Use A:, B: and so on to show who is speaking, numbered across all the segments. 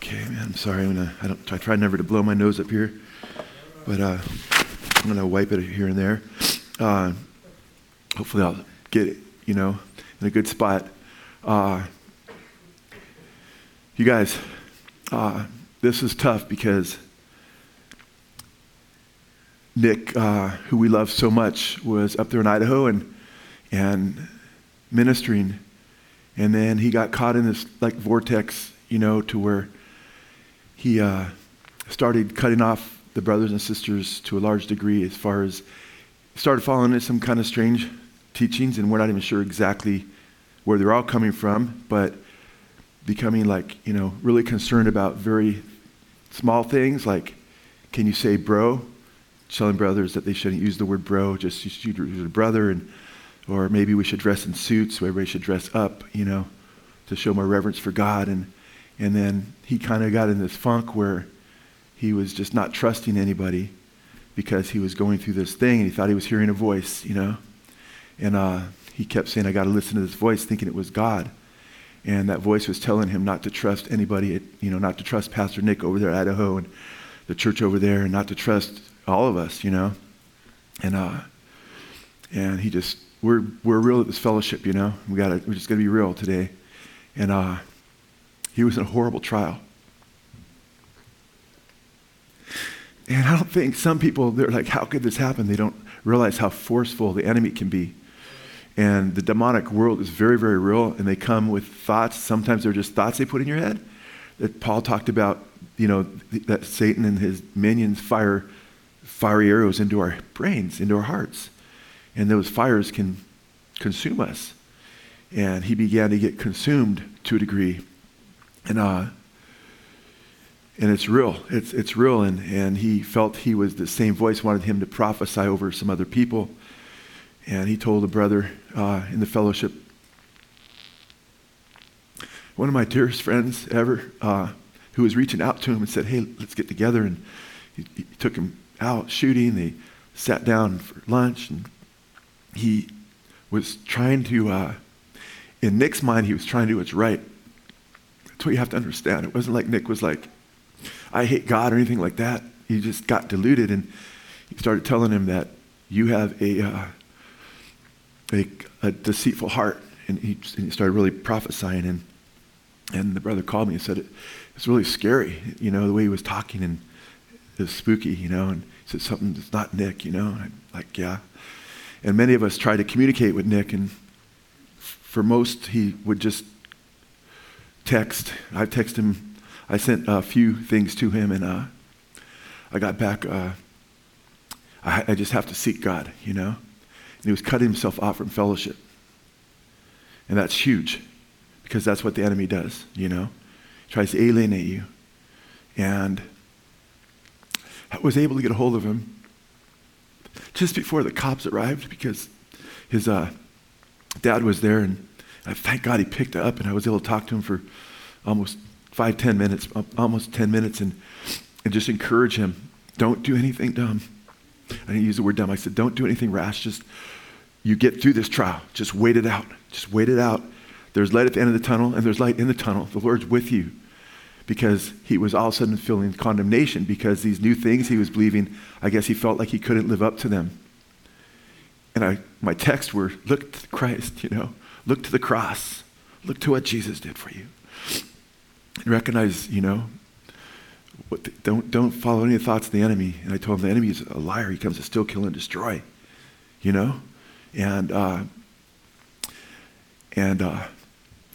A: Okay, man, I'm sorry. I'm gonna, I, don't, I try never to blow my nose up here, but uh, I'm to wipe it here and there. Uh, hopefully, I'll get it, you know, in a good spot. Uh, you guys, uh, this is tough because Nick, uh, who we love so much, was up there in Idaho and, and ministering. And then he got caught in this like vortex, you know, to where he uh, started cutting off the brothers and sisters to a large degree as far as started following into some kind of strange teachings, and we're not even sure exactly where they're all coming from, but becoming like, you know, really concerned about very small things like, can you say bro? Telling brothers that they shouldn't use the word bro, just use a brother, and or maybe we should dress in suits, so everybody should dress up, you know, to show more reverence for God. And and then he kind of got in this funk where he was just not trusting anybody because he was going through this thing and he thought he was hearing a voice, you know. And uh, he kept saying, I got to listen to this voice, thinking it was God. And that voice was telling him not to trust anybody, at, you know, not to trust Pastor Nick over there at Idaho and the church over there, and not to trust all of us, you know. And uh, and he just, we're we're real at this fellowship, you know. We got to, we're just gonna be real today. And uh, he was in a horrible trial. And I don't think some people, they're like, how could this happen? They don't realize how forceful the enemy can be. And the demonic world is very, very real, and they come with thoughts. Sometimes they're just thoughts they put in your head. That Paul talked about, you know, that Satan and his minions fire fiery arrows into our brains, into our hearts. And those fires can consume us. And he began to get consumed to a degree. And, uh, and it's real. It's, it's real. And, and he felt he was the same voice, wanted him to prophesy over some other people. And he told a brother uh, in the fellowship, one of my dearest friends ever, uh, who was reaching out to him and said, Hey, let's get together. And he, he took him out shooting. They sat down for lunch. And he was trying to, uh, in Nick's mind, he was trying to do what's right. That's what you have to understand. It wasn't like Nick was like, I hate God or anything like that. He just got deluded and he started telling him that you have a, uh, a, a, deceitful heart. And he, and he, started really prophesying. And, and the brother called me and said, it, it's really scary, you know, the way he was talking and it was spooky, you know. And he said, something that's not Nick, you know. And I'm like, yeah. And many of us try to communicate with Nick, and for most, he would just text. I texted him. I sent a few things to him, and uh, I got back. Uh, I, I, just have to seek God, you know. And he was cutting himself off from fellowship, and that's huge, because that's what the enemy does, you know. He tries to alienate you, and I was able to get a hold of him just before the cops arrived, because his uh, dad was there, and I thank God he picked up, and I was able to talk to him for almost five, ten minutes, almost ten minutes, and, and just encourage him. Don't do anything dumb. I didn't use the word dumb. I said, don't do anything rash. Just you get through this trial. Just wait it out. Just wait it out. There's light at the end of the tunnel, and there's light in the tunnel. The Lord's with you. Because he was all of a sudden feeling condemnation because these new things he was believing, I guess he felt like he couldn't live up to them. And I, my texts were, look to Christ, you know. Look to the cross. Look to what Jesus did for you. And recognize, you know, the, don't, don't follow any thoughts of the enemy. And I told him the enemy is a liar. He comes to steal, kill, and destroy. You know? And, uh, and uh,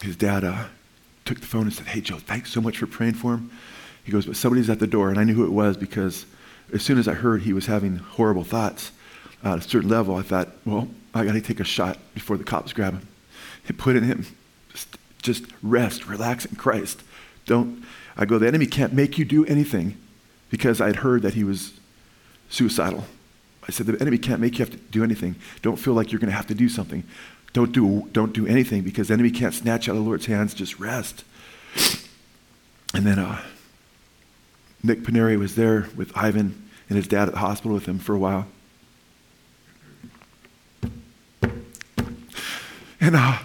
A: his dad uh, took the phone and said, Hey, Joe, thanks so much for praying for him. He goes, But somebody's at the door. And I knew who it was because as soon as I heard he was having horrible thoughts at a certain level, I thought, Well, I got to take a shot before the cops grab him put in him. Just, just rest, relax in Christ. Don't, I go, the enemy can't make you do anything because I'd heard that he was suicidal. I said, the enemy can't make you have to do anything. Don't feel like you're going to have to do something. Don't do, don't do anything because the enemy can't snatch out of the Lord's hands. Just rest. And then uh, Nick Paneri was there with Ivan and his dad at the hospital with him for a while. And uh,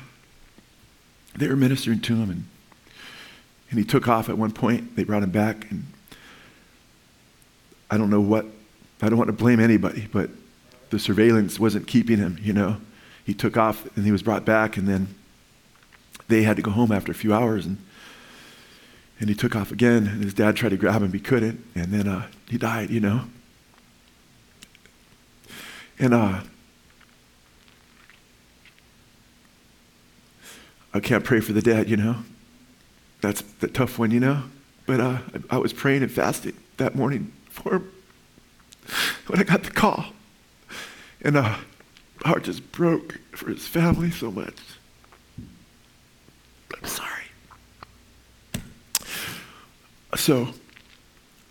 A: they were ministering to him, and And he took off at one point. They brought him back. And I don't know what, I don't want to blame anybody, but the surveillance wasn't keeping him, you know. He took off and he was brought back, and then they had to go home after a few hours. And, and he took off again, and his dad tried to grab him, he couldn't. And then uh, he died, you know. And uh, I can't pray for the dead, you know. That's the tough one, you know. But uh, I, was praying and fasting that morning for him when I got the call. And uh, my heart just broke for his family so much. I'm sorry. So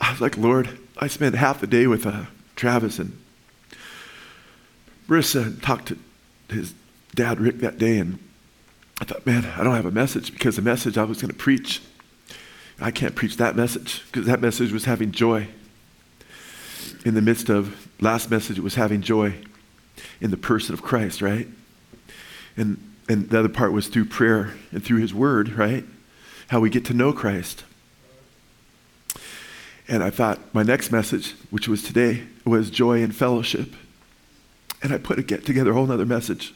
A: I was like, Lord, I spent half the day with uh, Travis and Marissa and talked to his dad, Rick, that day. And I thought, man, I don't have a message because the message I was going to preach, I can't preach that message because that message was having joy. In the midst of last message, it was having joy in the person of Christ, right? And and the other part was through prayer and through his word, right? How we get to know Christ. And I thought my next message, which was today, was joy and fellowship. And I put a, get together a whole other message,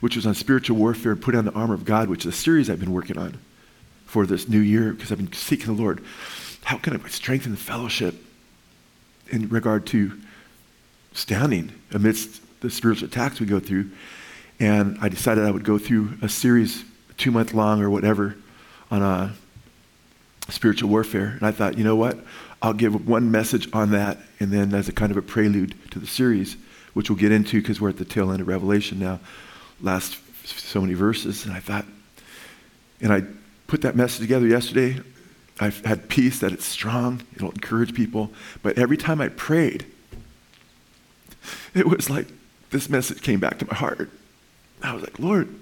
A: which was on spiritual warfare and put on the armor of God, which is a series I've been working on for this new year because I've been seeking the Lord. How can I strengthen the fellowship in regard to standing amidst the spiritual attacks we go through? And I decided I would go through a series, two month long or whatever, on a spiritual warfare. And I thought, you know what? I'll give one message on that, and then as a kind of a prelude to the series, which we'll get into because we're at the tail end of Revelation now, last so many verses. And I thought, and I put that message together yesterday. I've had peace that it's strong, it'll encourage people. But every time I prayed, it was like this message came back to my heart. I was like, Lord,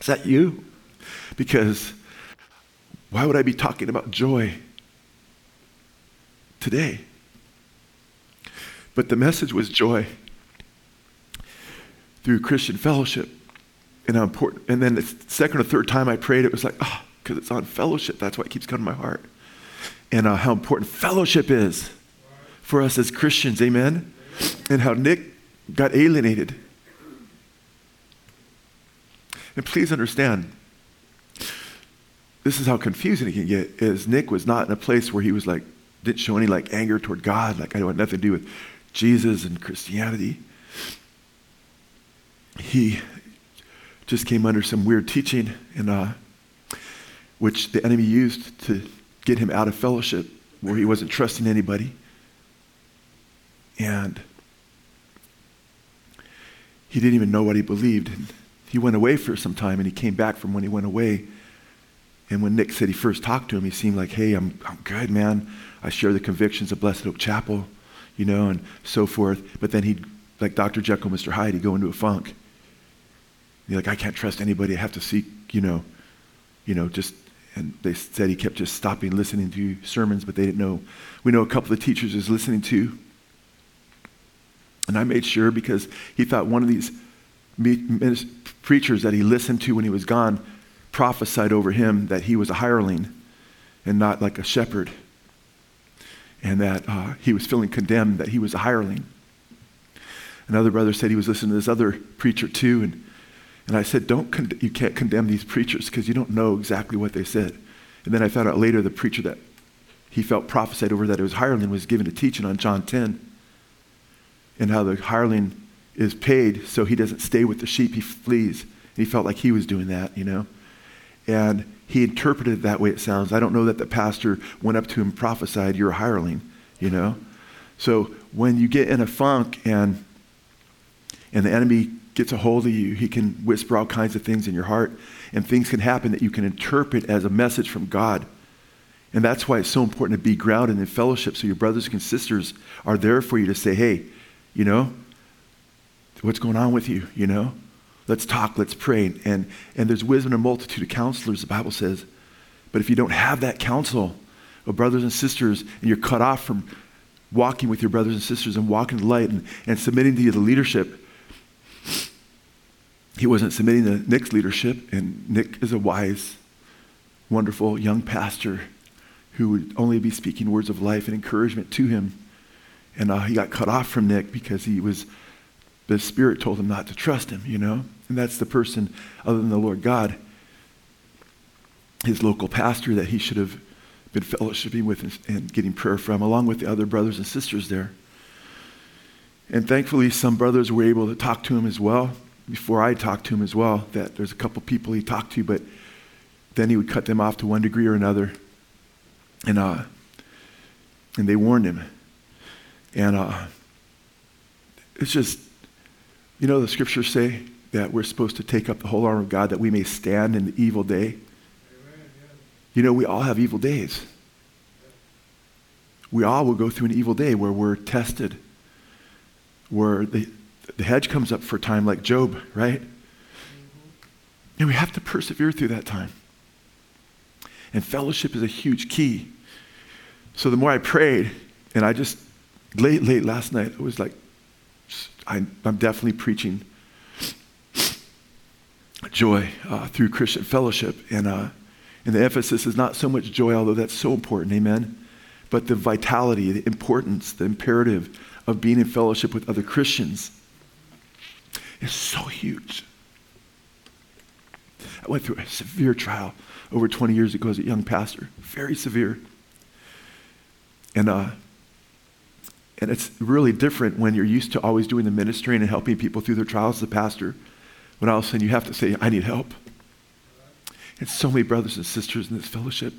A: is that you? Because why would I be talking about joy today? But the message was joy through Christian fellowship. And how important. And then the second or third time I prayed, it was like, oh, because it's on fellowship. That's why it keeps coming to my heart. And uh, how important fellowship is for us as Christians. Amen. And how Nick got alienated and please understand, this is how confusing it can get, is Nick was not in a place where he was like, didn't show any like anger toward God, like I don't want nothing to do with Jesus and Christianity. He just came under some weird teaching, and uh, which the enemy used to get him out of fellowship, where he wasn't trusting anybody. And he didn't even know what he believed he went away for some time and he came back from when he went away. And when Nick said he first talked to him, he seemed like, hey, I'm, I'm good, man. I share the convictions of Blessed Oak Chapel, you know, and so forth. But then he'd, like Dr. Jekyll, Mr. Hyde, he'd go into a funk. He's like, I can't trust anybody. I have to seek, you know, you know, just, and they said he kept just stopping listening to sermons, but they didn't know. We know a couple of teachers is listening to. And I made sure because he thought one of these preachers that he listened to when he was gone prophesied over him that he was a hireling and not like a shepherd. And that uh, he was feeling condemned that he was a hireling. Another brother said he was listening to this other preacher too. And, and I said, don't con- you can't condemn these preachers because you don't know exactly what they said. And then I found out later the preacher that he felt prophesied over that it was hireling was given a teaching on John 10 and how the hireling is paid so he doesn't stay with the sheep, he flees. And he felt like he was doing that, you know? And he interpreted it that way, it sounds. I don't know that the pastor went up to him and prophesied, You're a hireling, you know? So when you get in a funk and, and the enemy gets a hold of you, he can whisper all kinds of things in your heart, and things can happen that you can interpret as a message from God. And that's why it's so important to be grounded in fellowship so your brothers and sisters are there for you to say, Hey, you know, what's going on with you, you know? Let's talk, let's pray. And, and there's wisdom in a multitude of counselors, the Bible says. But if you don't have that counsel of brothers and sisters, and you're cut off from walking with your brothers and sisters and walking the light and, and submitting to the leadership, he wasn't submitting to Nick's leadership, and Nick is a wise wonderful young pastor who would only be speaking words of life and encouragement to him. And uh, he got cut off from Nick because he was, the Spirit told him not to trust him, you know? And that's the person, other than the Lord God, his local pastor that he should have been fellowshipping with and, and getting prayer from, along with the other brothers and sisters there. And thankfully, some brothers were able to talk to him as well before I talked to him as well. That there's a couple people he talked to, but then he would cut them off to one degree or another. And, uh, and they warned him. And uh, it's just, you know, the scriptures say that we're supposed to take up the whole armor of God that we may stand in the evil day. You know, we all have evil days. We all will go through an evil day where we're tested, where the, the hedge comes up for a time like Job, right? And we have to persevere through that time. And fellowship is a huge key. So the more I prayed, and I just, late, late last night, it was like, I, am definitely preaching joy uh, through Christian fellowship. And, uh, and the emphasis is not so much joy, although that's so important, amen, but the vitality, the importance, the imperative of being in fellowship with other Christians is so huge. I went through a severe trial over 20 years ago as a young pastor, very severe. And, uh, and it's really different when you're used to always doing the ministry and helping people through their trials as a pastor, when all of a sudden you have to say, I need help. And so many brothers and sisters in this fellowship.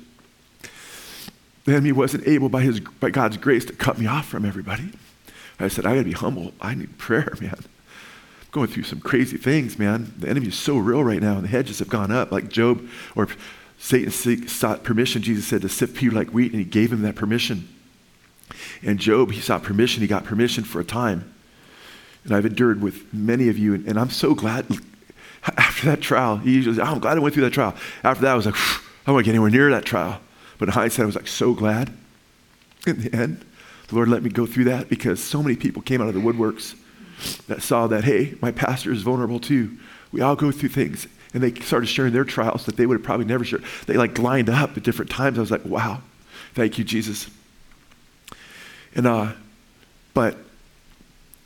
A: The enemy wasn't able by, his, by God's grace to cut me off from everybody. I said, I gotta be humble. I need prayer, man. Going through some crazy things, man. The enemy is so real right now, and the hedges have gone up, like Job or Satan sought permission, Jesus said, to sift Peter like wheat, and he gave him that permission. And Job, he sought permission, he got permission for a time. And I've endured with many of you, and, and I'm so glad after that trial, he usually says, oh, I'm glad I went through that trial. After that, I was like, I don't want to get anywhere near that trial. But in hindsight, I was like, so glad. In the end, the Lord let me go through that because so many people came out of the woodworks that saw that, hey, my pastor is vulnerable too. We all go through things and they started sharing their trials that they would have probably never shared. They like lined up at different times. I was like, wow, thank you, Jesus. And, uh, but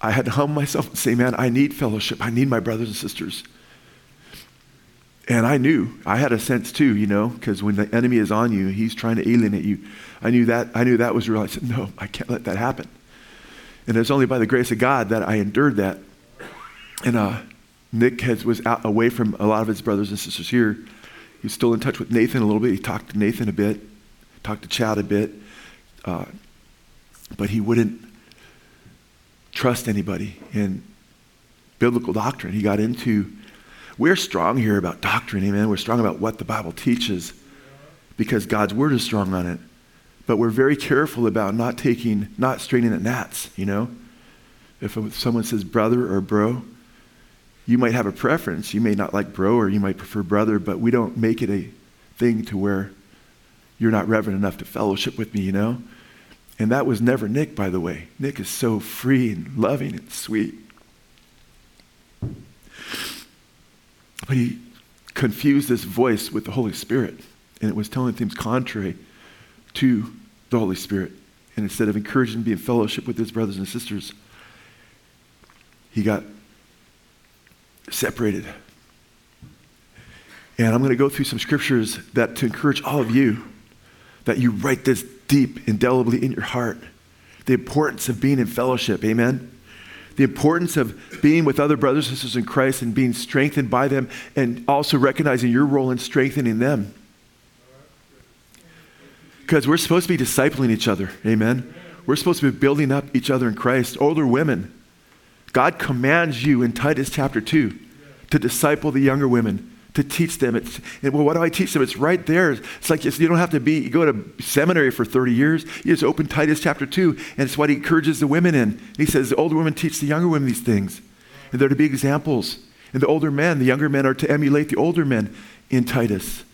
A: I had to humble myself and say, man, I need fellowship. I need my brothers and sisters. And I knew, I had a sense too, you know, because when the enemy is on you, he's trying to alienate you. I knew that, I knew that was real. I said, no, I can't let that happen. And it's only by the grace of God that I endured that. And, uh, Nick has, was out, away from a lot of his brothers and sisters here. He's still in touch with Nathan a little bit. He talked to Nathan a bit, talked to Chad a bit, uh, but he wouldn't trust anybody in biblical doctrine. He got into, we're strong here about doctrine, amen. We're strong about what the Bible teaches because God's word is strong on it. But we're very careful about not taking, not straining at gnats, you know. If someone says brother or bro, you might have a preference. You may not like bro or you might prefer brother, but we don't make it a thing to where you're not reverent enough to fellowship with me, you know? And that was never Nick, by the way. Nick is so free and loving and sweet. But he confused this voice with the Holy Spirit, and it was telling things contrary to the Holy Spirit. And instead of encouraging him to be in fellowship with his brothers and sisters, he got separated. And I'm going to go through some scriptures that to encourage all of you that you write this deep, indelibly in your heart. The importance of being in fellowship. Amen. The importance of being with other brothers and sisters in Christ and being strengthened by them and also recognizing your role in strengthening them. Because we're supposed to be discipling each other. Amen. We're supposed to be building up each other in Christ. Older women, God commands you in Titus chapter 2 to disciple the younger women, to teach them. It's, and well, what do I teach them? It's right there. It's like you don't have to be, you go to seminary for 30 years. You just open Titus chapter 2, and it's what he encourages the women in. He says, the older women teach the younger women these things. And they're to be examples. And the older men, the younger men are to emulate the older men in Titus.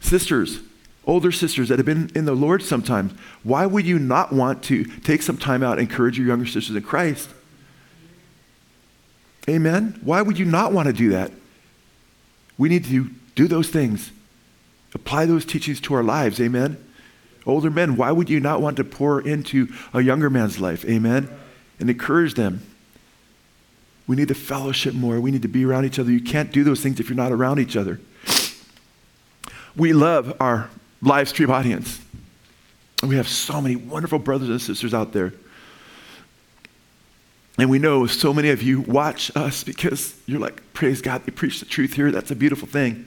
A: Sisters, older sisters that have been in the Lord sometimes, why would you not want to take some time out and encourage your younger sisters in Christ? Amen? Why would you not want to do that? We need to do those things Apply those teachings to our lives. Amen. Older men, why would you not want to pour into a younger man's life? Amen. And encourage them. We need to fellowship more. We need to be around each other. You can't do those things if you're not around each other. We love our live stream audience. We have so many wonderful brothers and sisters out there. And we know so many of you watch us because you're like, praise God, they preach the truth here. That's a beautiful thing.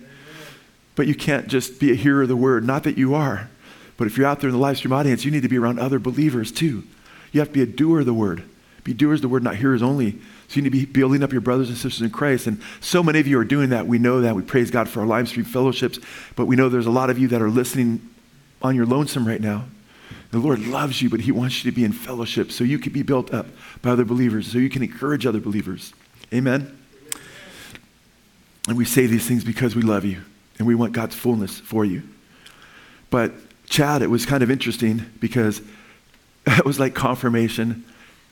A: But you can't just be a hearer of the word. Not that you are. But if you're out there in the live stream audience, you need to be around other believers too. You have to be a doer of the word. Be doers of the word, not hearers only. So you need to be building up your brothers and sisters in Christ. And so many of you are doing that. We know that. We praise God for our live stream fellowships. But we know there's a lot of you that are listening on your lonesome right now. The Lord loves you, but He wants you to be in fellowship so you can be built up by other believers, so you can encourage other believers. Amen? And we say these things because we love you and we want God's fullness for you. But Chad, it was kind of interesting because that was like confirmation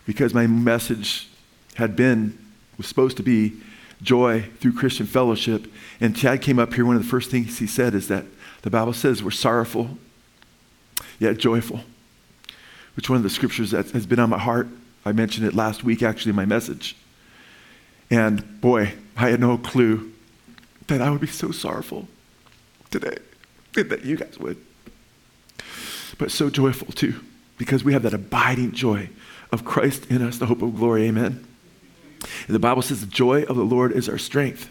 A: because my message had been, was supposed to be joy through Christian fellowship. And Chad came up here. One of the first things he said is that the Bible says we're sorrowful, yet joyful, which one of the scriptures that has been on my heart. I mentioned it last week, actually, in my message. And boy, I had no clue that I would be so sorrowful today, that you guys would. But so joyful too, because we have that abiding joy of Christ in us, the hope of glory. Amen. And the Bible says the joy of the Lord is our strength.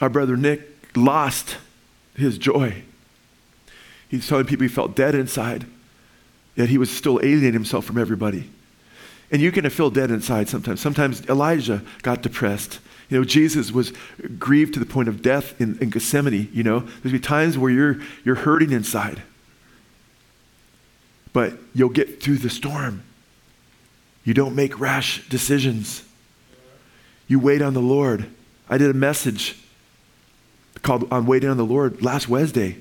A: Our brother Nick lost his joy. He's telling people he felt dead inside, yet he was still alienating himself from everybody. And you can feel dead inside sometimes. Sometimes Elijah got depressed. You know, Jesus was grieved to the point of death in, in Gethsemane. You know, there's be times where you're, you're hurting inside. But you'll get through the storm. You don't make rash decisions. You wait on the Lord. I did a message called On Waiting on the Lord last Wednesday.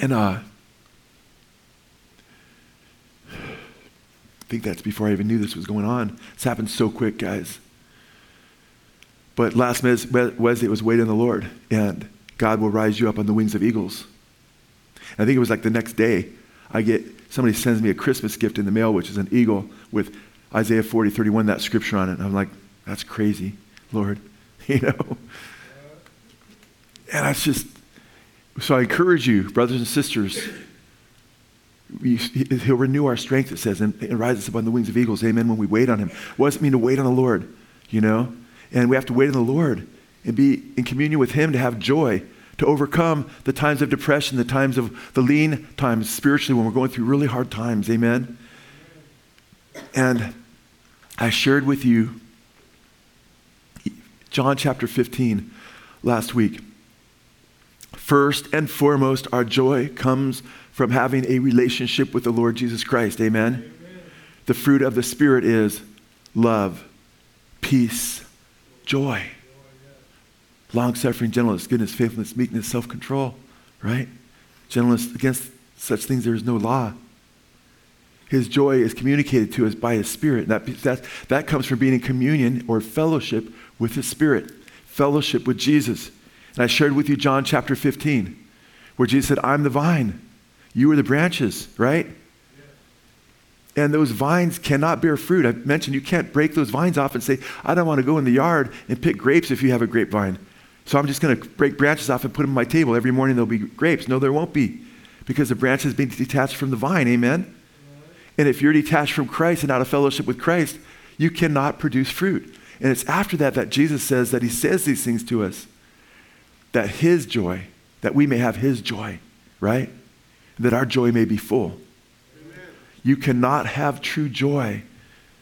A: And uh, I think that's before I even knew this was going on. It's happened so quick, guys. But last Wednesday it was Wait on the Lord, and God will rise you up on the wings of eagles. I think it was like the next day, I get somebody sends me a Christmas gift in the mail, which is an eagle with Isaiah 40, 31, that scripture on it. And I'm like, that's crazy, Lord. You know? And that's just, so I encourage you, brothers and sisters, he'll renew our strength, it says, and, and rise us up on the wings of eagles. Amen. When we wait on him. What does it mean to wait on the Lord? You know? And we have to wait on the Lord and be in communion with him to have joy to overcome the times of depression, the times of the lean times spiritually when we're going through really hard times. Amen. And I shared with you John chapter 15 last week. First and foremost, our joy comes from having a relationship with the Lord Jesus Christ. Amen. Amen. The fruit of the Spirit is love, peace, joy long suffering, gentleness, goodness, faithfulness, meekness, self control, right? Gentleness, against such things there is no law. His joy is communicated to us by His Spirit. That, that, that comes from being in communion or fellowship with His Spirit, fellowship with Jesus. And I shared with you John chapter 15, where Jesus said, I'm the vine, you are the branches, right? And those vines cannot bear fruit. I mentioned you can't break those vines off and say, I don't want to go in the yard and pick grapes if you have a grapevine. So I'm just going to break branches off and put them on my table. Every morning there'll be grapes. No, there won't be because the branch has been detached from the vine. Amen? And if you're detached from Christ and out of fellowship with Christ, you cannot produce fruit. And it's after that that Jesus says that he says these things to us that his joy, that we may have his joy, right? That our joy may be full. Amen. You cannot have true joy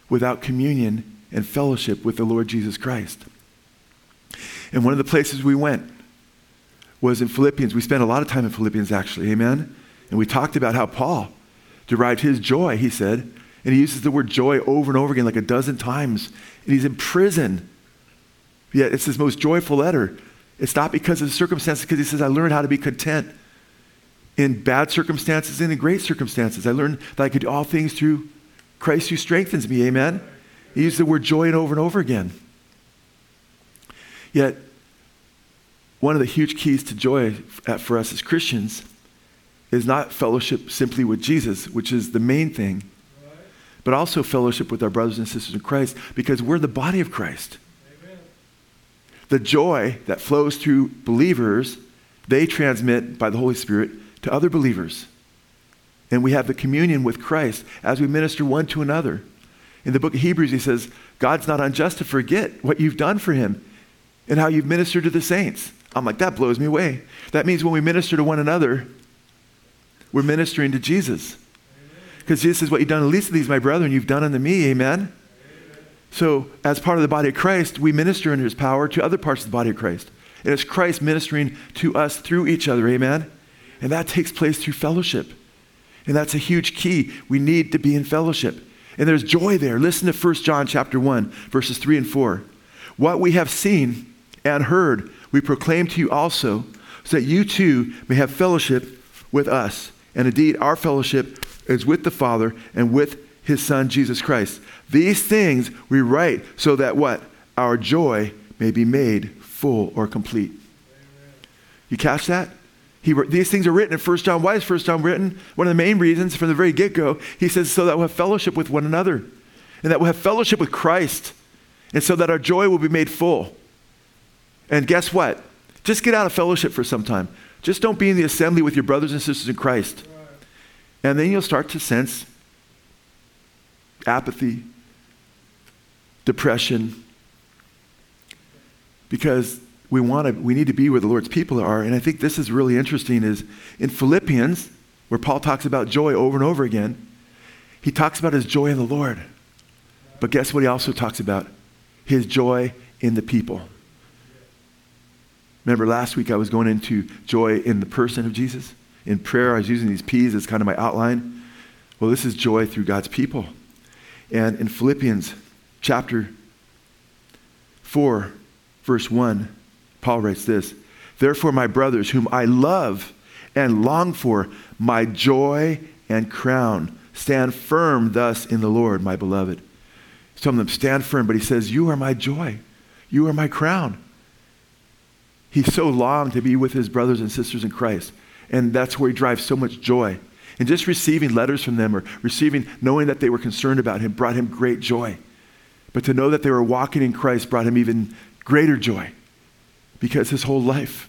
A: without communion and fellowship with the Lord Jesus Christ. And one of the places we went was in Philippians. We spent a lot of time in Philippians, actually. Amen? And we talked about how Paul derived his joy, he said, and he uses the word joy over and over again, like a dozen times. And he's in prison. Yet it's his most joyful letter. It's not because of the circumstances, because he says, I learned how to be content in bad circumstances and in great circumstances. I learned that I could do all things through Christ who strengthens me. Amen? He used the word joy over and over again. Yet, one of the huge keys to joy for us as Christians is not fellowship simply with Jesus, which is the main thing, but also fellowship with our brothers and sisters in Christ because we're the body of Christ. Amen. The joy that flows through believers, they transmit by the Holy Spirit to other believers. And we have the communion with Christ as we minister one to another. In the book of Hebrews, he says, God's not unjust to forget what you've done for him and how you've ministered to the saints. I'm like, that blows me away. That means when we minister to one another, we're ministering to Jesus. Because Jesus says, What you've done to least of these, my brethren, you've done unto me. Amen? Amen? So, as part of the body of Christ, we minister under his power to other parts of the body of Christ. And it's Christ ministering to us through each other. Amen? And that takes place through fellowship. And that's a huge key. We need to be in fellowship. And there's joy there. Listen to 1 John chapter 1, verses 3 and 4. What we have seen and heard, we proclaim to you also, so that you too may have fellowship with us. And indeed, our fellowship is with the Father and with his Son, Jesus Christ. These things we write so that what? Our joy may be made full or complete. You catch that? He, these things are written in 1 John. Why is 1 John written? One of the main reasons from the very get go, he says, so that we'll have fellowship with one another and that we'll have fellowship with Christ and so that our joy will be made full. And guess what? Just get out of fellowship for some time. Just don't be in the assembly with your brothers and sisters in Christ. And then you'll start to sense apathy, depression, because we want to we need to be where the Lord's people are. And I think this is really interesting is in Philippians, where Paul talks about joy over and over again, he talks about his joy in the Lord. But guess what he also talks about? His joy in the people. Remember last week I was going into joy in the person of Jesus? In prayer, I was using these P's as kind of my outline. Well, this is joy through God's people. And in Philippians chapter 4, verse 1, Paul writes this Therefore, my brothers, whom I love and long for, my joy and crown, stand firm thus in the Lord, my beloved. Some of them stand firm, but he says, You are my joy. You are my crown. He so longed to be with his brothers and sisters in Christ. And that's where he drives so much joy. And just receiving letters from them or receiving, knowing that they were concerned about him brought him great joy. But to know that they were walking in Christ brought him even greater joy because his whole life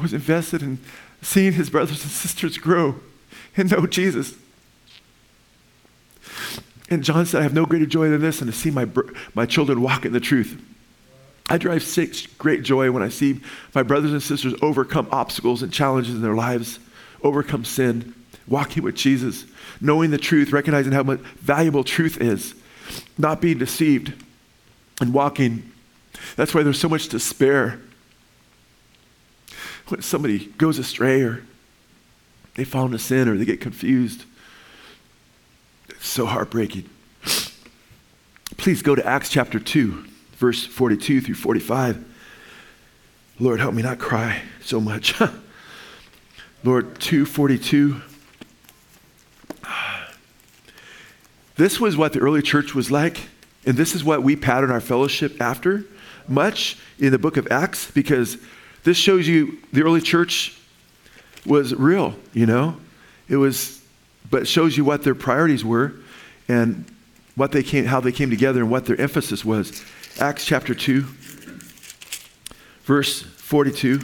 A: was invested in seeing his brothers and sisters grow and know Jesus. And John said, I have no greater joy than this, and to see my, my children walk in the truth. I drive six great joy when I see my brothers and sisters overcome obstacles and challenges in their lives, overcome sin, walking with Jesus, knowing the truth, recognizing how much valuable truth is, not being deceived, and walking. That's why there's so much despair when somebody goes astray or they fall into sin or they get confused. It's so heartbreaking. Please go to Acts chapter 2 verse 42 through 45. Lord, help me not cry so much. Lord, 242. This was what the early church was like, and this is what we pattern our fellowship after much in the book of Acts because this shows you the early church was real, you know? It was, but shows you what their priorities were and what they came, how they came together and what their emphasis was. Acts chapter 2, verse 42.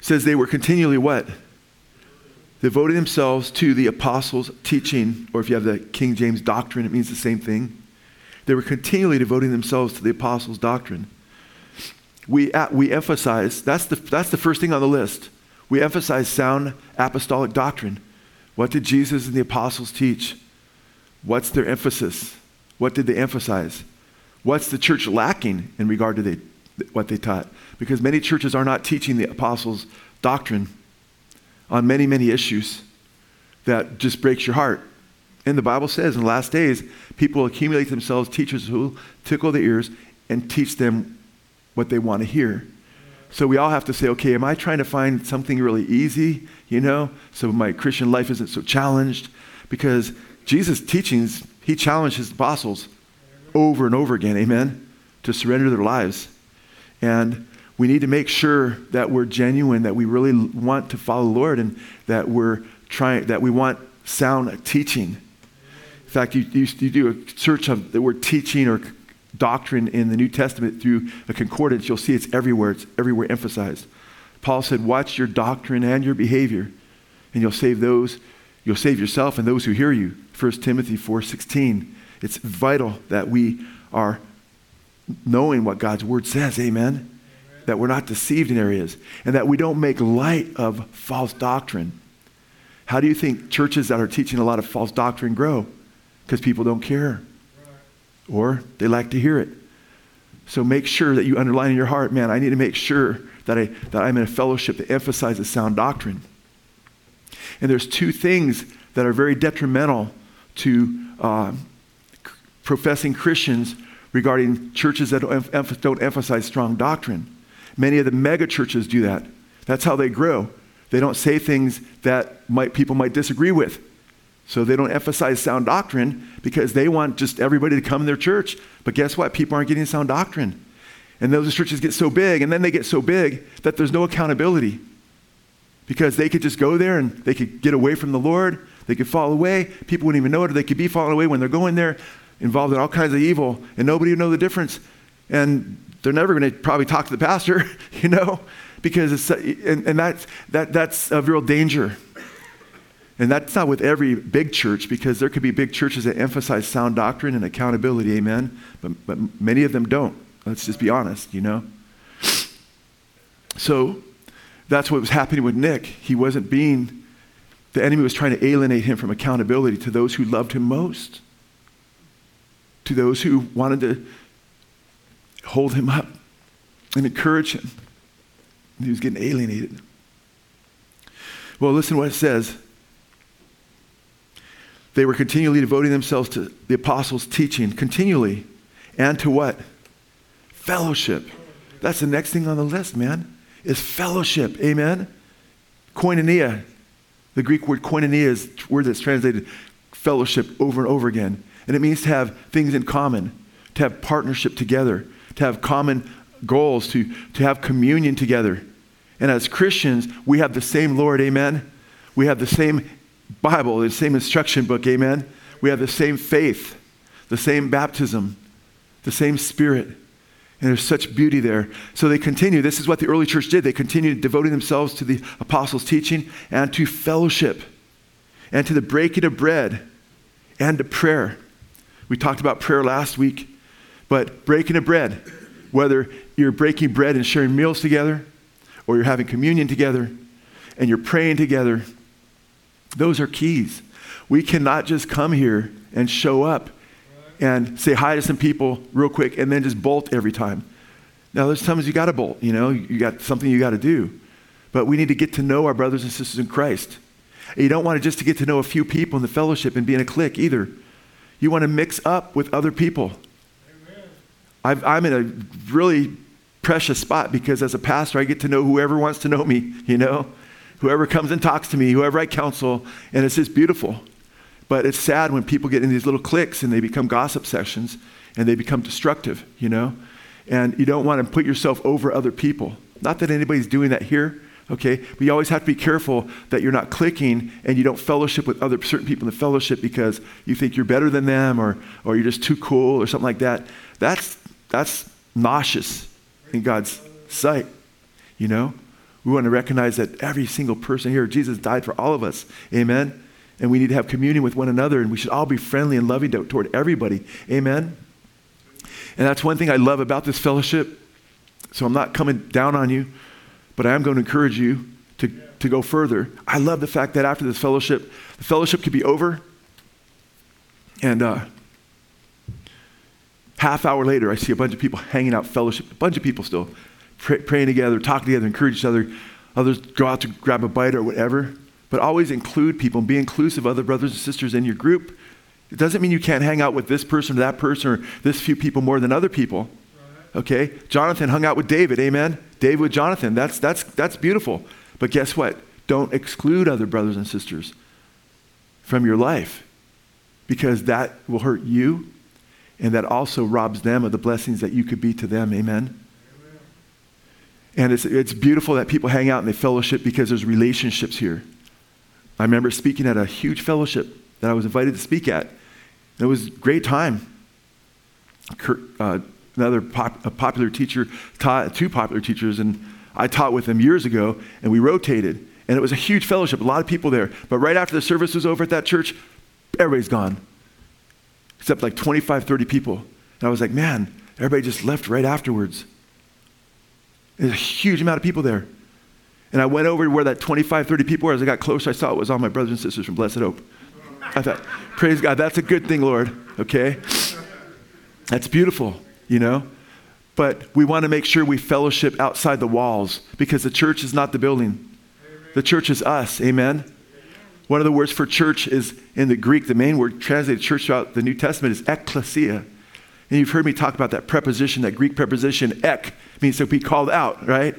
A: says they were continually what? Devoting themselves to the apostles' teaching, or if you have the King James doctrine, it means the same thing. They were continually devoting themselves to the apostles' doctrine. We, we emphasize, that's the, that's the first thing on the list. We emphasize sound apostolic doctrine. What did Jesus and the apostles teach? What's their emphasis? What did they emphasize? What's the church lacking in regard to the, what they taught? Because many churches are not teaching the apostles' doctrine on many, many issues that just breaks your heart. And the Bible says in the last days, people accumulate themselves teachers who tickle their ears and teach them what they want to hear. So we all have to say, okay, am I trying to find something really easy, you know, so my Christian life isn't so challenged? Because Jesus' teachings, he challenged his apostles over and over again, amen, to surrender their lives. And we need to make sure that we're genuine, that we really want to follow the Lord, and that we're trying, that we want sound teaching. In fact, you, you, you do a search of the word teaching or doctrine in the New Testament through a concordance, you'll see it's everywhere. It's everywhere emphasized. Paul said, Watch your doctrine and your behavior, and you'll save those, you'll save yourself and those who hear you. 1 Timothy 4:16. It's vital that we are knowing what God's word says, amen? amen? That we're not deceived in areas, and that we don't make light of false doctrine. How do you think churches that are teaching a lot of false doctrine grow? Because people don't care or they like to hear it. So make sure that you underline in your heart, man, I need to make sure that, I, that I'm in a fellowship that emphasizes sound doctrine. And there's two things that are very detrimental to uh, professing Christians regarding churches that don't, em- don't emphasize strong doctrine. Many of the mega churches do that. That's how they grow. They don't say things that might, people might disagree with. So they don't emphasize sound doctrine because they want just everybody to come to their church. But guess what? People aren't getting sound doctrine. And those churches get so big, and then they get so big that there's no accountability. Because they could just go there and they could get away from the Lord. They could fall away. People wouldn't even know it, they could be falling away when they're going there, involved in all kinds of evil, and nobody would know the difference. And they're never going to probably talk to the pastor, you know, because it's, and, and that's, that, that's a real danger. And that's not with every big church because there could be big churches that emphasize sound doctrine and accountability, amen? But, but many of them don't. Let's just be honest, you know? So that's what was happening with Nick. He wasn't being, the enemy was trying to alienate him from accountability to those who loved him most, to those who wanted to hold him up and encourage him. He was getting alienated. Well, listen to what it says they were continually devoting themselves to the apostles' teaching, continually. And to what? Fellowship. That's the next thing on the list, man, is fellowship. Amen? Koinonia. The Greek word koinonia is a word that's translated fellowship over and over again. And it means to have things in common, to have partnership together, to have common goals, to, to have communion together. And as Christians, we have the same Lord, amen? We have the same Bible, the same instruction book, amen? We have the same faith, the same baptism, the same spirit. And there's such beauty there. So they continue. This is what the early church did. They continued devoting themselves to the apostles' teaching and to fellowship and to the breaking of bread and to prayer. We talked about prayer last week, but breaking of bread, whether you're breaking bread and sharing meals together, or you're having communion together, and you're praying together, those are keys. We cannot just come here and show up and say hi to some people real quick and then just bolt every time. Now, there's times you got to bolt, you know, you got something you got to do. But we need to get to know our brothers and sisters in Christ. And you don't want to just to get to know a few people in the fellowship and be in a clique either. You want to mix up with other people. i am in a really precious spot because as a pastor, I get to know whoever wants to know me, you know? Whoever comes and talks to me, whoever I counsel, and it's just beautiful. But it's sad when people get in these little cliques and they become gossip sessions and they become destructive, you know? And you don't want to put yourself over other people. Not that anybody's doing that here, okay? But you always have to be careful that you're not clicking and you don't fellowship with other certain people in the fellowship because you think you're better than them or, or you're just too cool or something like that. That's, that's nauseous in God's sight, you know? We want to recognize that every single person here, Jesus died for all of us. Amen? And we need to have communion with one another, and we should all be friendly and loving toward everybody. Amen? And that's one thing I love about this fellowship. So I'm not coming down on you, but I am going to encourage you to, to go further. I love the fact that after this fellowship, the fellowship could be over, and uh, half hour later, I see a bunch of people hanging out fellowship, a bunch of people still pray, praying together, talking together, encourage each other. Others go out to grab a bite or whatever. But always include people and be inclusive of other brothers and sisters in your group. It doesn't mean you can't hang out with this person or that person or this few people more than other people. Okay? Jonathan hung out with David, amen? David with Jonathan. That's, that's, that's beautiful. But guess what? Don't exclude other brothers and sisters from your life because that will hurt you And that also robs them of the blessings that you could be to them. Amen. And it's, it's beautiful that people hang out and they fellowship because there's relationships here. I remember speaking at a huge fellowship that I was invited to speak at. It was a great time. Kurt, uh, another pop, a popular teacher taught, two popular teachers, and I taught with them years ago, and we rotated. And it was a huge fellowship, a lot of people there. But right after the service was over at that church, everybody's gone, except like 25, 30 people. And I was like, man, everybody just left right afterwards. There's a huge amount of people there. And I went over to where that 25, 30 people were. As I got closer, I saw it was all my brothers and sisters from Blessed Hope. I thought, praise God, that's a good thing, Lord, okay? That's beautiful, you know? But we want to make sure we fellowship outside the walls because the church is not the building. The church is us, amen? One of the words for church is in the Greek, the main word translated church throughout the New Testament is ecclesia. And you've heard me talk about that preposition, that Greek preposition, ek, means to be called out, right?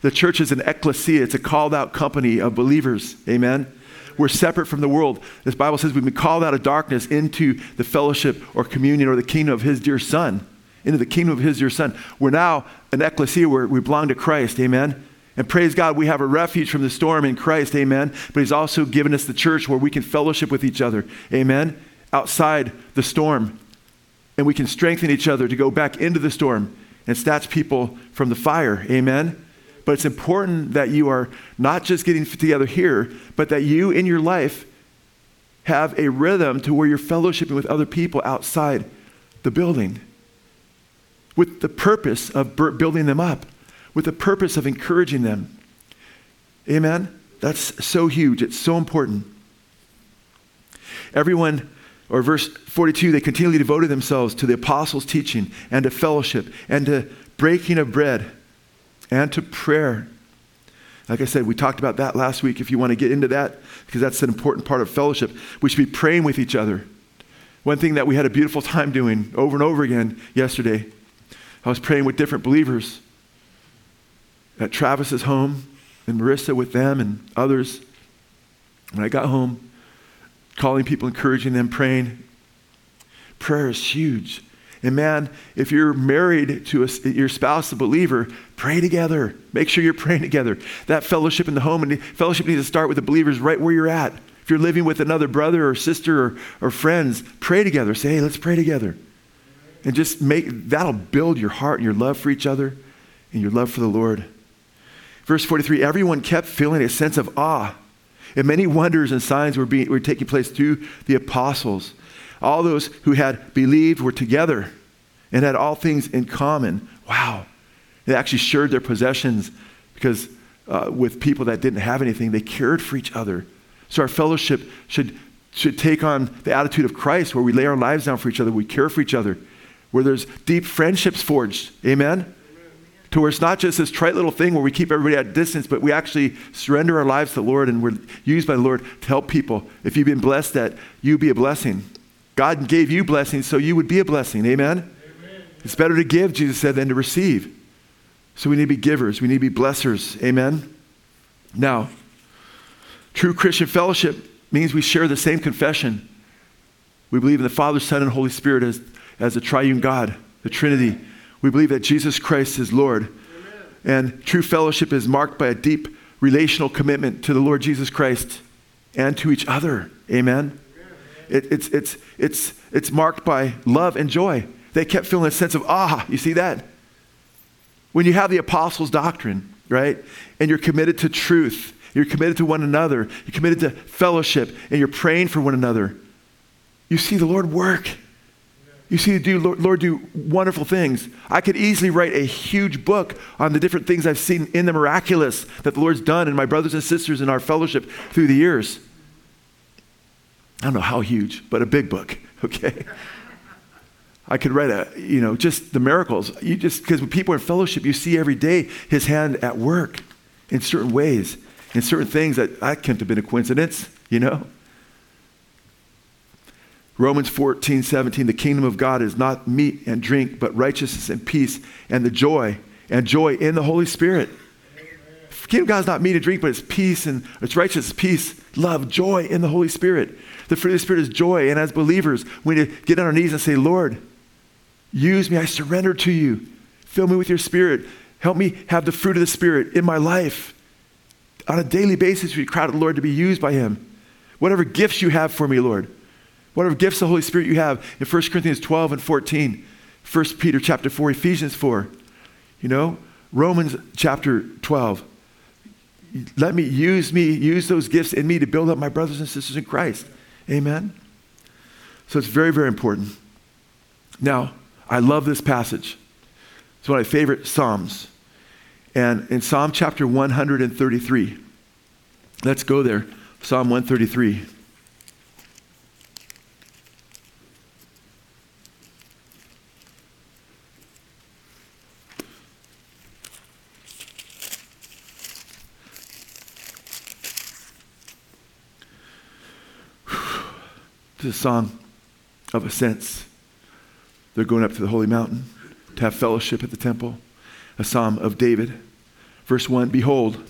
A: The church is an ecclesia, it's a called out company of believers. Amen. We're separate from the world. This Bible says we've been called out of darkness into the fellowship or communion or the kingdom of his dear son. Into the kingdom of his dear son. We're now an ecclesia where we belong to Christ. Amen. And praise God, we have a refuge from the storm in Christ. Amen. But He's also given us the church where we can fellowship with each other. Amen. Outside the storm and we can strengthen each other to go back into the storm and snatch people from the fire. Amen? But it's important that you are not just getting together here, but that you in your life have a rhythm to where you're fellowshipping with other people outside the building with the purpose of building them up, with the purpose of encouraging them. Amen? That's so huge. It's so important. Everyone or verse 42, they continually devoted themselves to the apostles' teaching and to fellowship and to breaking of bread and to prayer. Like I said, we talked about that last week. If you want to get into that, because that's an important part of fellowship, we should be praying with each other. One thing that we had a beautiful time doing over and over again yesterday, I was praying with different believers at Travis's home and Marissa with them and others. When I got home, calling people, encouraging them, praying. Prayer is huge. And man, if you're married to a, your spouse, a believer, pray together. Make sure you're praying together. That fellowship in the home and fellowship needs to start with the believers right where you're at. If you're living with another brother or sister or, or friends, pray together. Say, hey, let's pray together. And just make that'll build your heart and your love for each other and your love for the Lord. Verse 43 everyone kept feeling a sense of awe and many wonders and signs were, being, were taking place through the apostles. All those who had believed were together and had all things in common. Wow. They actually shared their possessions because uh, with people that didn't have anything, they cared for each other. So our fellowship should, should take on the attitude of Christ where we lay our lives down for each other, we care for each other, where there's deep friendships forged. Amen? To where it's not just this trite little thing where we keep everybody at distance, but we actually surrender our lives to the Lord and we're used by the Lord to help people. If you've been blessed, that you be a blessing. God gave you blessings so you would be a blessing. Amen? Amen? It's better to give, Jesus said, than to receive. So we need to be givers. We need to be blessers. Amen? Now, true Christian fellowship means we share the same confession. We believe in the Father, Son, and Holy Spirit as, as the triune God, the Trinity. We believe that Jesus Christ is Lord. Amen. And true fellowship is marked by a deep relational commitment to the Lord Jesus Christ and to each other. Amen. It, it's, it's, it's, it's marked by love and joy. They kept feeling a sense of awe. You see that? When you have the apostles' doctrine, right? And you're committed to truth, you're committed to one another, you're committed to fellowship, and you're praying for one another, you see the Lord work. You see, do Lord, Lord do wonderful things. I could easily write a huge book on the different things I've seen in the miraculous that the Lord's done in my brothers and sisters in our fellowship through the years. I don't know how huge, but a big book, okay? I could write a, you know, just the miracles. You just, because when people are in fellowship, you see every day his hand at work in certain ways, in certain things that I couldn't have been a coincidence, you know? Romans 14, 17, the kingdom of God is not meat and drink, but righteousness and peace and the joy and joy in the Holy Spirit. The kingdom of God is not meat and drink, but it's peace and it's righteousness, peace, love, joy in the Holy Spirit. The fruit of the Spirit is joy. And as believers, we need to get on our knees and say, Lord, Use me. I surrender to you. Fill me with your spirit. Help me have the fruit of the Spirit in my life. On a daily basis, we cry to the Lord to be used by Him. Whatever gifts you have for me, Lord. Whatever gifts the Holy Spirit you have in 1 Corinthians 12 and 14, 1 Peter chapter 4, Ephesians 4, you know, Romans chapter 12. Let me use me, use those gifts in me to build up my brothers and sisters in Christ. Amen. So it's very, very important. Now, I love this passage. It's one of my favorite Psalms. And in Psalm chapter 133, let's go there. Psalm 133. Is a song of ascents. They're going up to the holy mountain to have fellowship at the temple. A psalm of David. Verse 1 Behold,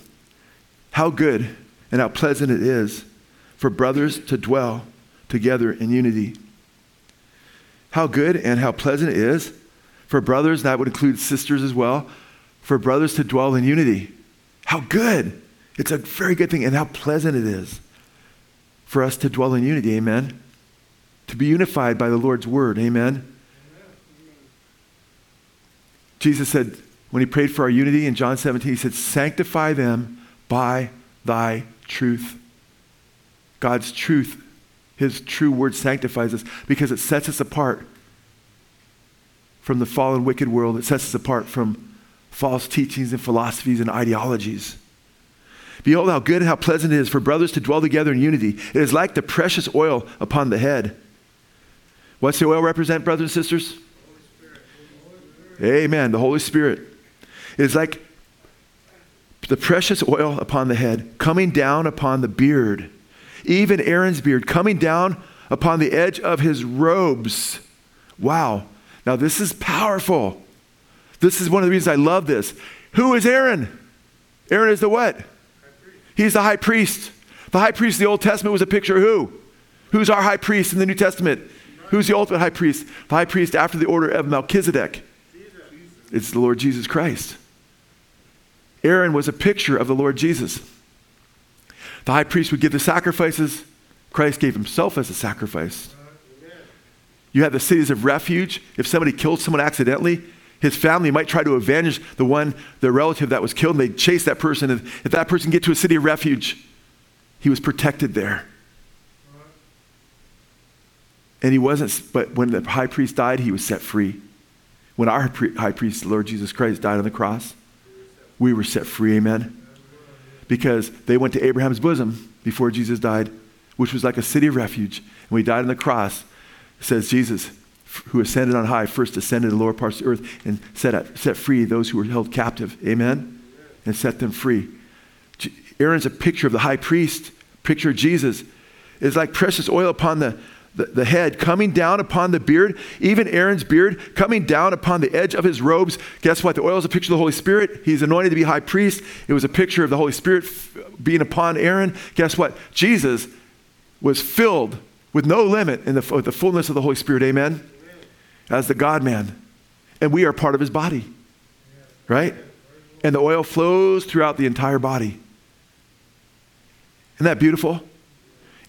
A: how good and how pleasant it is for brothers to dwell together in unity. How good and how pleasant it is for brothers, that would include sisters as well, for brothers to dwell in unity. How good! It's a very good thing, and how pleasant it is for us to dwell in unity. Amen. To be unified by the Lord's word. Amen. Jesus said, when he prayed for our unity in John 17, he said, Sanctify them by thy truth. God's truth, his true word sanctifies us because it sets us apart from the fallen, wicked world. It sets us apart from false teachings and philosophies and ideologies. Behold, how good and how pleasant it is for brothers to dwell together in unity. It is like the precious oil upon the head. What's the oil represent, brothers and sisters? Amen. The Holy Spirit is like the precious oil upon the head, coming down upon the beard, even Aaron's beard, coming down upon the edge of his robes. Wow. Now, this is powerful. This is one of the reasons I love this. Who is Aaron? Aaron is the what? He's the high priest. The high priest in the Old Testament was a picture of who? Who's our high priest in the New Testament? Who's the ultimate high priest? The high priest after the order of Melchizedek. It's the Lord Jesus Christ. Aaron was a picture of the Lord Jesus. The high priest would give the sacrifices. Christ gave himself as a sacrifice. You had the cities of refuge. If somebody killed someone accidentally, his family might try to avenge the one, the relative that was killed, and they'd chase that person. If, if that person get to a city of refuge, he was protected there. And he wasn't, but when the high priest died, he was set free. When our high priest, the Lord Jesus Christ, died on the cross, we were set free. Amen. Because they went to Abraham's bosom before Jesus died, which was like a city of refuge. And we died on the cross. Says Jesus, who ascended on high, first ascended the lower parts of the earth and set, set free those who were held captive. Amen. And set them free. Aaron's a picture of the high priest, picture of Jesus. It's like precious oil upon the the, the head coming down upon the beard, even Aaron's beard coming down upon the edge of his robes. Guess what? The oil is a picture of the Holy Spirit. He's anointed to be high priest. It was a picture of the Holy Spirit being upon Aaron. Guess what? Jesus was filled with no limit in the, the fullness of the Holy Spirit. Amen? Amen. As the God man. And we are part of his body. Right? And the oil flows throughout the entire body. Isn't that beautiful?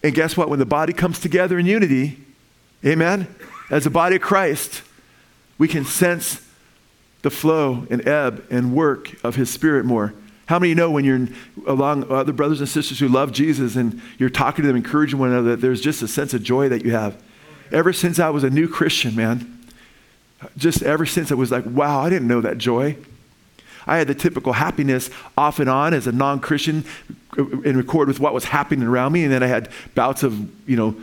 A: And guess what? When the body comes together in unity, amen, as a body of Christ, we can sense the flow and ebb and work of his spirit more. How many know when you're along other brothers and sisters who love Jesus and you're talking to them, encouraging one another, that there's just a sense of joy that you have? Ever since I was a new Christian, man, just ever since I was like, wow, I didn't know that joy. I had the typical happiness off and on as a non Christian in record with what was happening around me. And then I had bouts of, you know,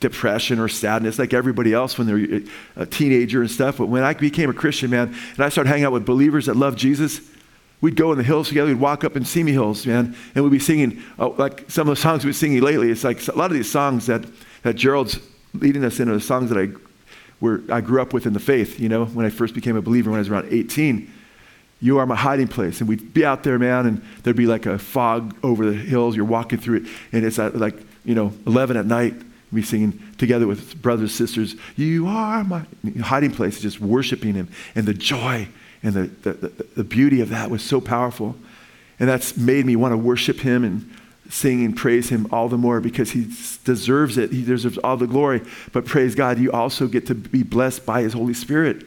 A: depression or sadness like everybody else when they're a teenager and stuff. But when I became a Christian, man, and I started hanging out with believers that love Jesus, we'd go in the hills together. We'd walk up in Simi Hills, man, and we'd be singing oh, like some of the songs we've been singing lately. It's like a lot of these songs that, that Gerald's leading us into the songs that I, were, I grew up with in the faith, you know, when I first became a believer when I was around 18. You are my hiding place. And we'd be out there, man, and there'd be like a fog over the hills. You're walking through it, and it's like, you know, 11 at night, be singing together with brothers, sisters, You are my hiding place, just worshiping Him. And the joy and the, the, the, the beauty of that was so powerful. And that's made me want to worship Him and sing and praise Him all the more because He deserves it. He deserves all the glory. But praise God, you also get to be blessed by His Holy Spirit.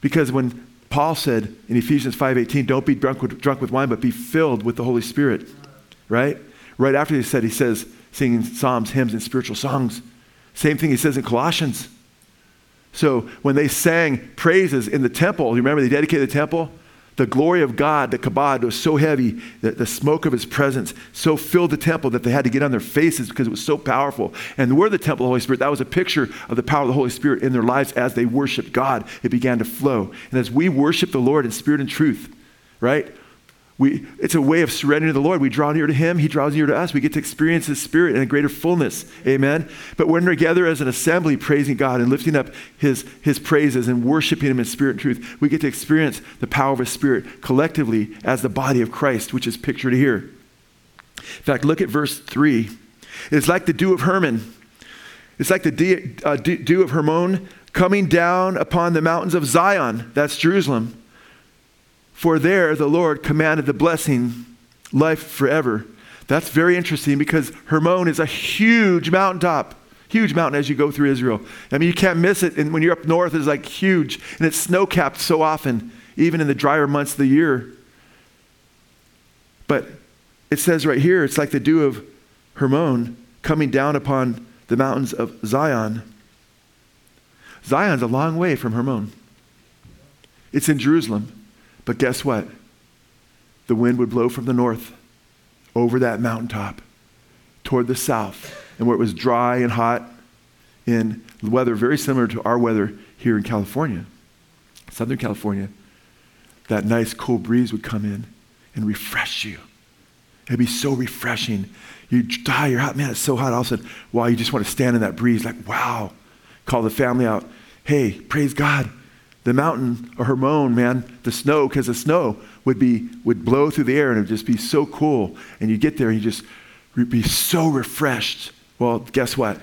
A: Because when Paul said in Ephesians 5:18, don't be drunk with, drunk with wine, but be filled with the Holy Spirit. Right? Right after he said, he says, singing psalms, hymns, and spiritual songs. Same thing he says in Colossians. So when they sang praises in the temple, you remember they dedicated the temple? The glory of God, the kabod, was so heavy, that the smoke of his presence so filled the temple that they had to get on their faces because it was so powerful. And we're the temple of the Holy Spirit. That was a picture of the power of the Holy Spirit in their lives as they worshiped God. It began to flow. And as we worship the Lord in spirit and truth, right? We, it's a way of surrendering to the Lord. We draw near to Him, He draws near to us. We get to experience His Spirit in a greater fullness. Amen. But when we're together as an assembly, praising God and lifting up His, His praises and worshiping Him in spirit and truth, we get to experience the power of His Spirit collectively as the body of Christ, which is pictured here. In fact, look at verse 3. It's like the dew of Hermon. It's like the dew, uh, dew of Hermon coming down upon the mountains of Zion. That's Jerusalem for there the Lord commanded the blessing, life forever. That's very interesting because Hermon is a huge mountaintop. Huge mountain as you go through Israel. I mean, you can't miss it. And when you're up north, it's like huge. And it's snow capped so often, even in the drier months of the year. But it says right here, it's like the dew of Hermon coming down upon the mountains of Zion. Zion's a long way from Hermon. It's in Jerusalem. But guess what? The wind would blow from the north over that mountaintop toward the south, and where it was dry and hot in weather very similar to our weather here in California, Southern California, that nice cool breeze would come in and refresh you. It'd be so refreshing. You die, you're hot, man, it's so hot. All of a sudden, wow, you just want to stand in that breeze, like, wow. Call the family out. Hey, praise God the mountain or Hermon, man, the snow, because the snow would be would blow through the air and it would just be so cool. And you get there and you just be so refreshed. Well, guess what?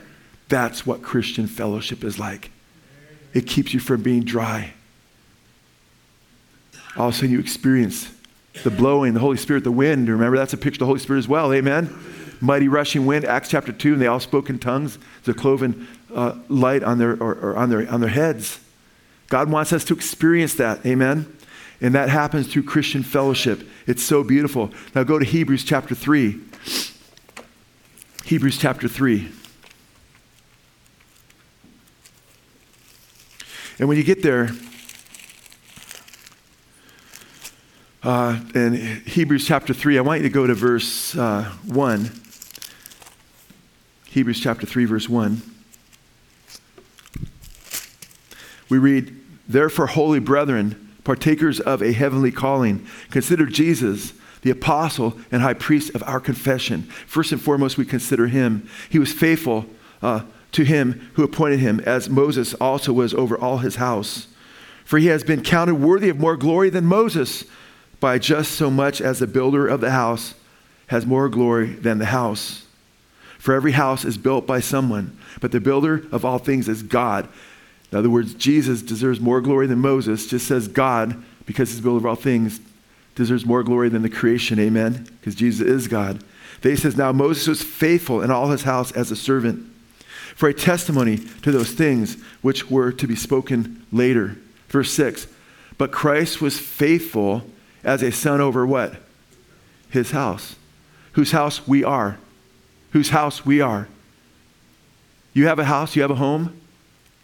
A: That's what Christian fellowship is like. It keeps you from being dry. All of a sudden you experience the blowing, the Holy Spirit, the wind. Remember, that's a picture of the Holy Spirit as well. Amen. Mighty rushing wind, Acts chapter 2, and they all spoke in tongues, the cloven uh, light on their, or, or on, their, on their heads. God wants us to experience that. Amen? And that happens through Christian fellowship. It's so beautiful. Now go to Hebrews chapter 3. Hebrews chapter 3. And when you get there, uh, in Hebrews chapter 3, I want you to go to verse uh, 1. Hebrews chapter 3, verse 1. We read, Therefore, holy brethren, partakers of a heavenly calling, consider Jesus, the apostle and high priest of our confession. First and foremost, we consider him. He was faithful uh, to him who appointed him, as Moses also was over all his house. For he has been counted worthy of more glory than Moses, by just so much as the builder of the house has more glory than the house. For every house is built by someone, but the builder of all things is God. In other words, Jesus deserves more glory than Moses, just says God, because he's builder of all things, deserves more glory than the creation. Amen? Because Jesus is God. Then he says, Now Moses was faithful in all his house as a servant for a testimony to those things which were to be spoken later. Verse 6 But Christ was faithful as a son over what? His house. Whose house we are. Whose house we are. You have a house, you have a home.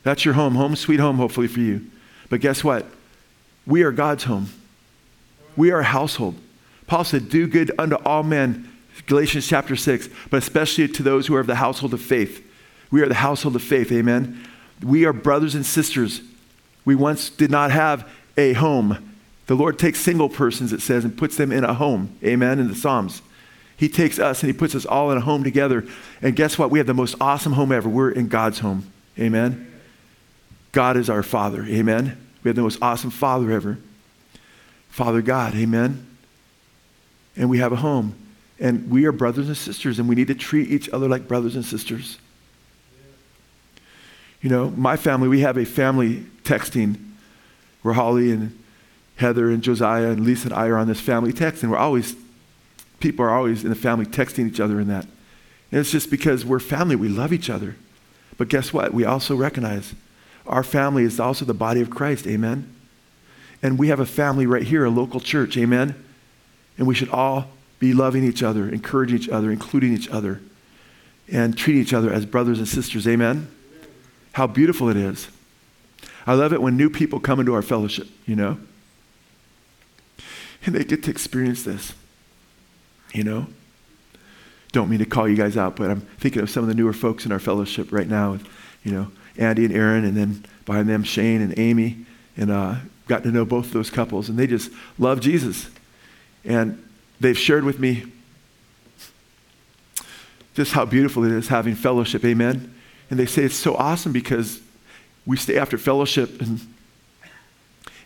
A: That's your home, home sweet home, hopefully for you. But guess what? We are God's home. We are a household. Paul said, Do good unto all men, Galatians chapter 6, but especially to those who are of the household of faith. We are the household of faith, amen? We are brothers and sisters. We once did not have a home. The Lord takes single persons, it says, and puts them in a home, amen, in the Psalms. He takes us and He puts us all in a home together. And guess what? We have the most awesome home ever. We're in God's home, amen? God is our Father. Amen. We have the most awesome Father ever. Father God. Amen. And we have a home. And we are brothers and sisters, and we need to treat each other like brothers and sisters. You know, my family, we have a family texting where Holly and Heather and Josiah and Lisa and I are on this family text, and we're always, people are always in the family texting each other in that. And it's just because we're family, we love each other. But guess what? We also recognize our family is also the body of Christ, amen? And we have a family right here, a local church, amen? And we should all be loving each other, encouraging each other, including each other, and treating each other as brothers and sisters, amen? How beautiful it is. I love it when new people come into our fellowship, you know? And they get to experience this, you know? Don't mean to call you guys out, but I'm thinking of some of the newer folks in our fellowship right now, you know, Andy and Aaron, and then behind them, Shane and Amy, and uh, got to know both those couples, and they just love Jesus. And they've shared with me just how beautiful it is having fellowship, amen? And they say it's so awesome because we stay after fellowship and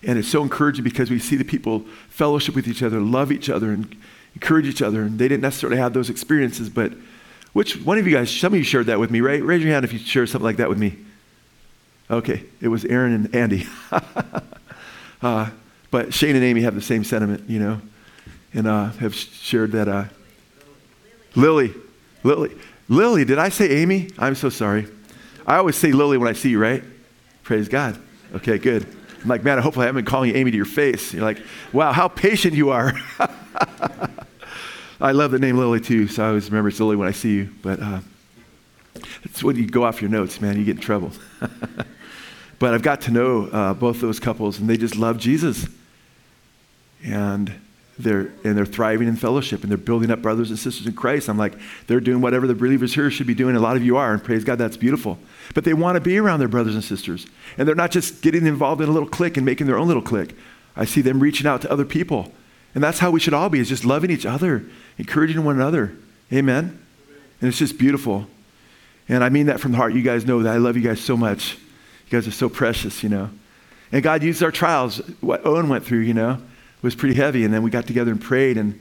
A: and it's so encouraging because we see the people fellowship with each other, love each other, and encourage each other. And they didn't necessarily have those experiences, but which one of you guys, some of you shared that with me, right? Raise your hand if you shared something like that with me. Okay, it was Aaron and Andy. uh, but Shane and Amy have the same sentiment, you know, and uh, have shared that. Uh, Lily. Lily. Lily, did I say Amy? I'm so sorry. I always say Lily when I see you, right? Praise God. Okay, good. I'm like, man, hopefully I haven't been calling you Amy to your face. You're like, wow, how patient you are. I love the name Lily too, so I always remember it's Lily when I see you. But uh, it's when you go off your notes, man, you get in trouble. but I've got to know uh, both those couples, and they just love Jesus. And they're, and they're thriving in fellowship and they're building up brothers and sisters in Christ. I'm like, they're doing whatever the believers here should be doing. A lot of you are, and praise God, that's beautiful. But they want to be around their brothers and sisters. And they're not just getting involved in a little clique and making their own little clique. I see them reaching out to other people. And that's how we should all be, is just loving each other, encouraging one another. Amen? And it's just beautiful. And I mean that from the heart. You guys know that I love you guys so much. You guys are so precious, you know. And God used our trials, what Owen went through, you know was pretty heavy. And then we got together and prayed, and,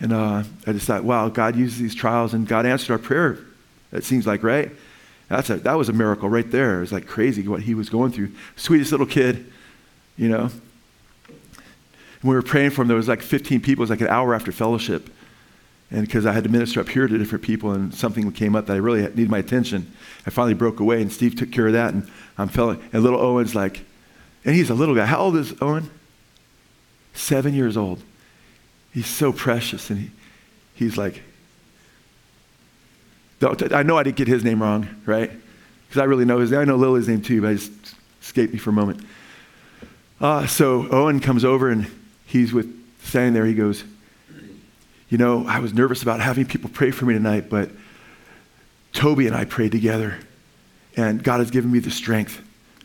A: and uh, I just thought, wow, God uses these trials, and God answered our prayer. It seems like, right? That's a, that was a miracle right there. It was like crazy what he was going through. Sweetest little kid, you know. And we were praying for him. There was like 15 people. It was like an hour after fellowship. And because I had to minister up here to different people, and something came up that I really needed my attention, I finally broke away, and Steve took care of that. And I'm feeling, and little Owen's like, and he's a little guy. How old is Owen? seven years old. He's so precious. And he, he's like, I know I didn't get his name wrong, right? Because I really know his name. I know Lily's name too, but I just escaped me for a moment. Uh, so Owen comes over and he's with standing there. He goes, You know, I was nervous about having people pray for me tonight, but Toby and I prayed together, and God has given me the strength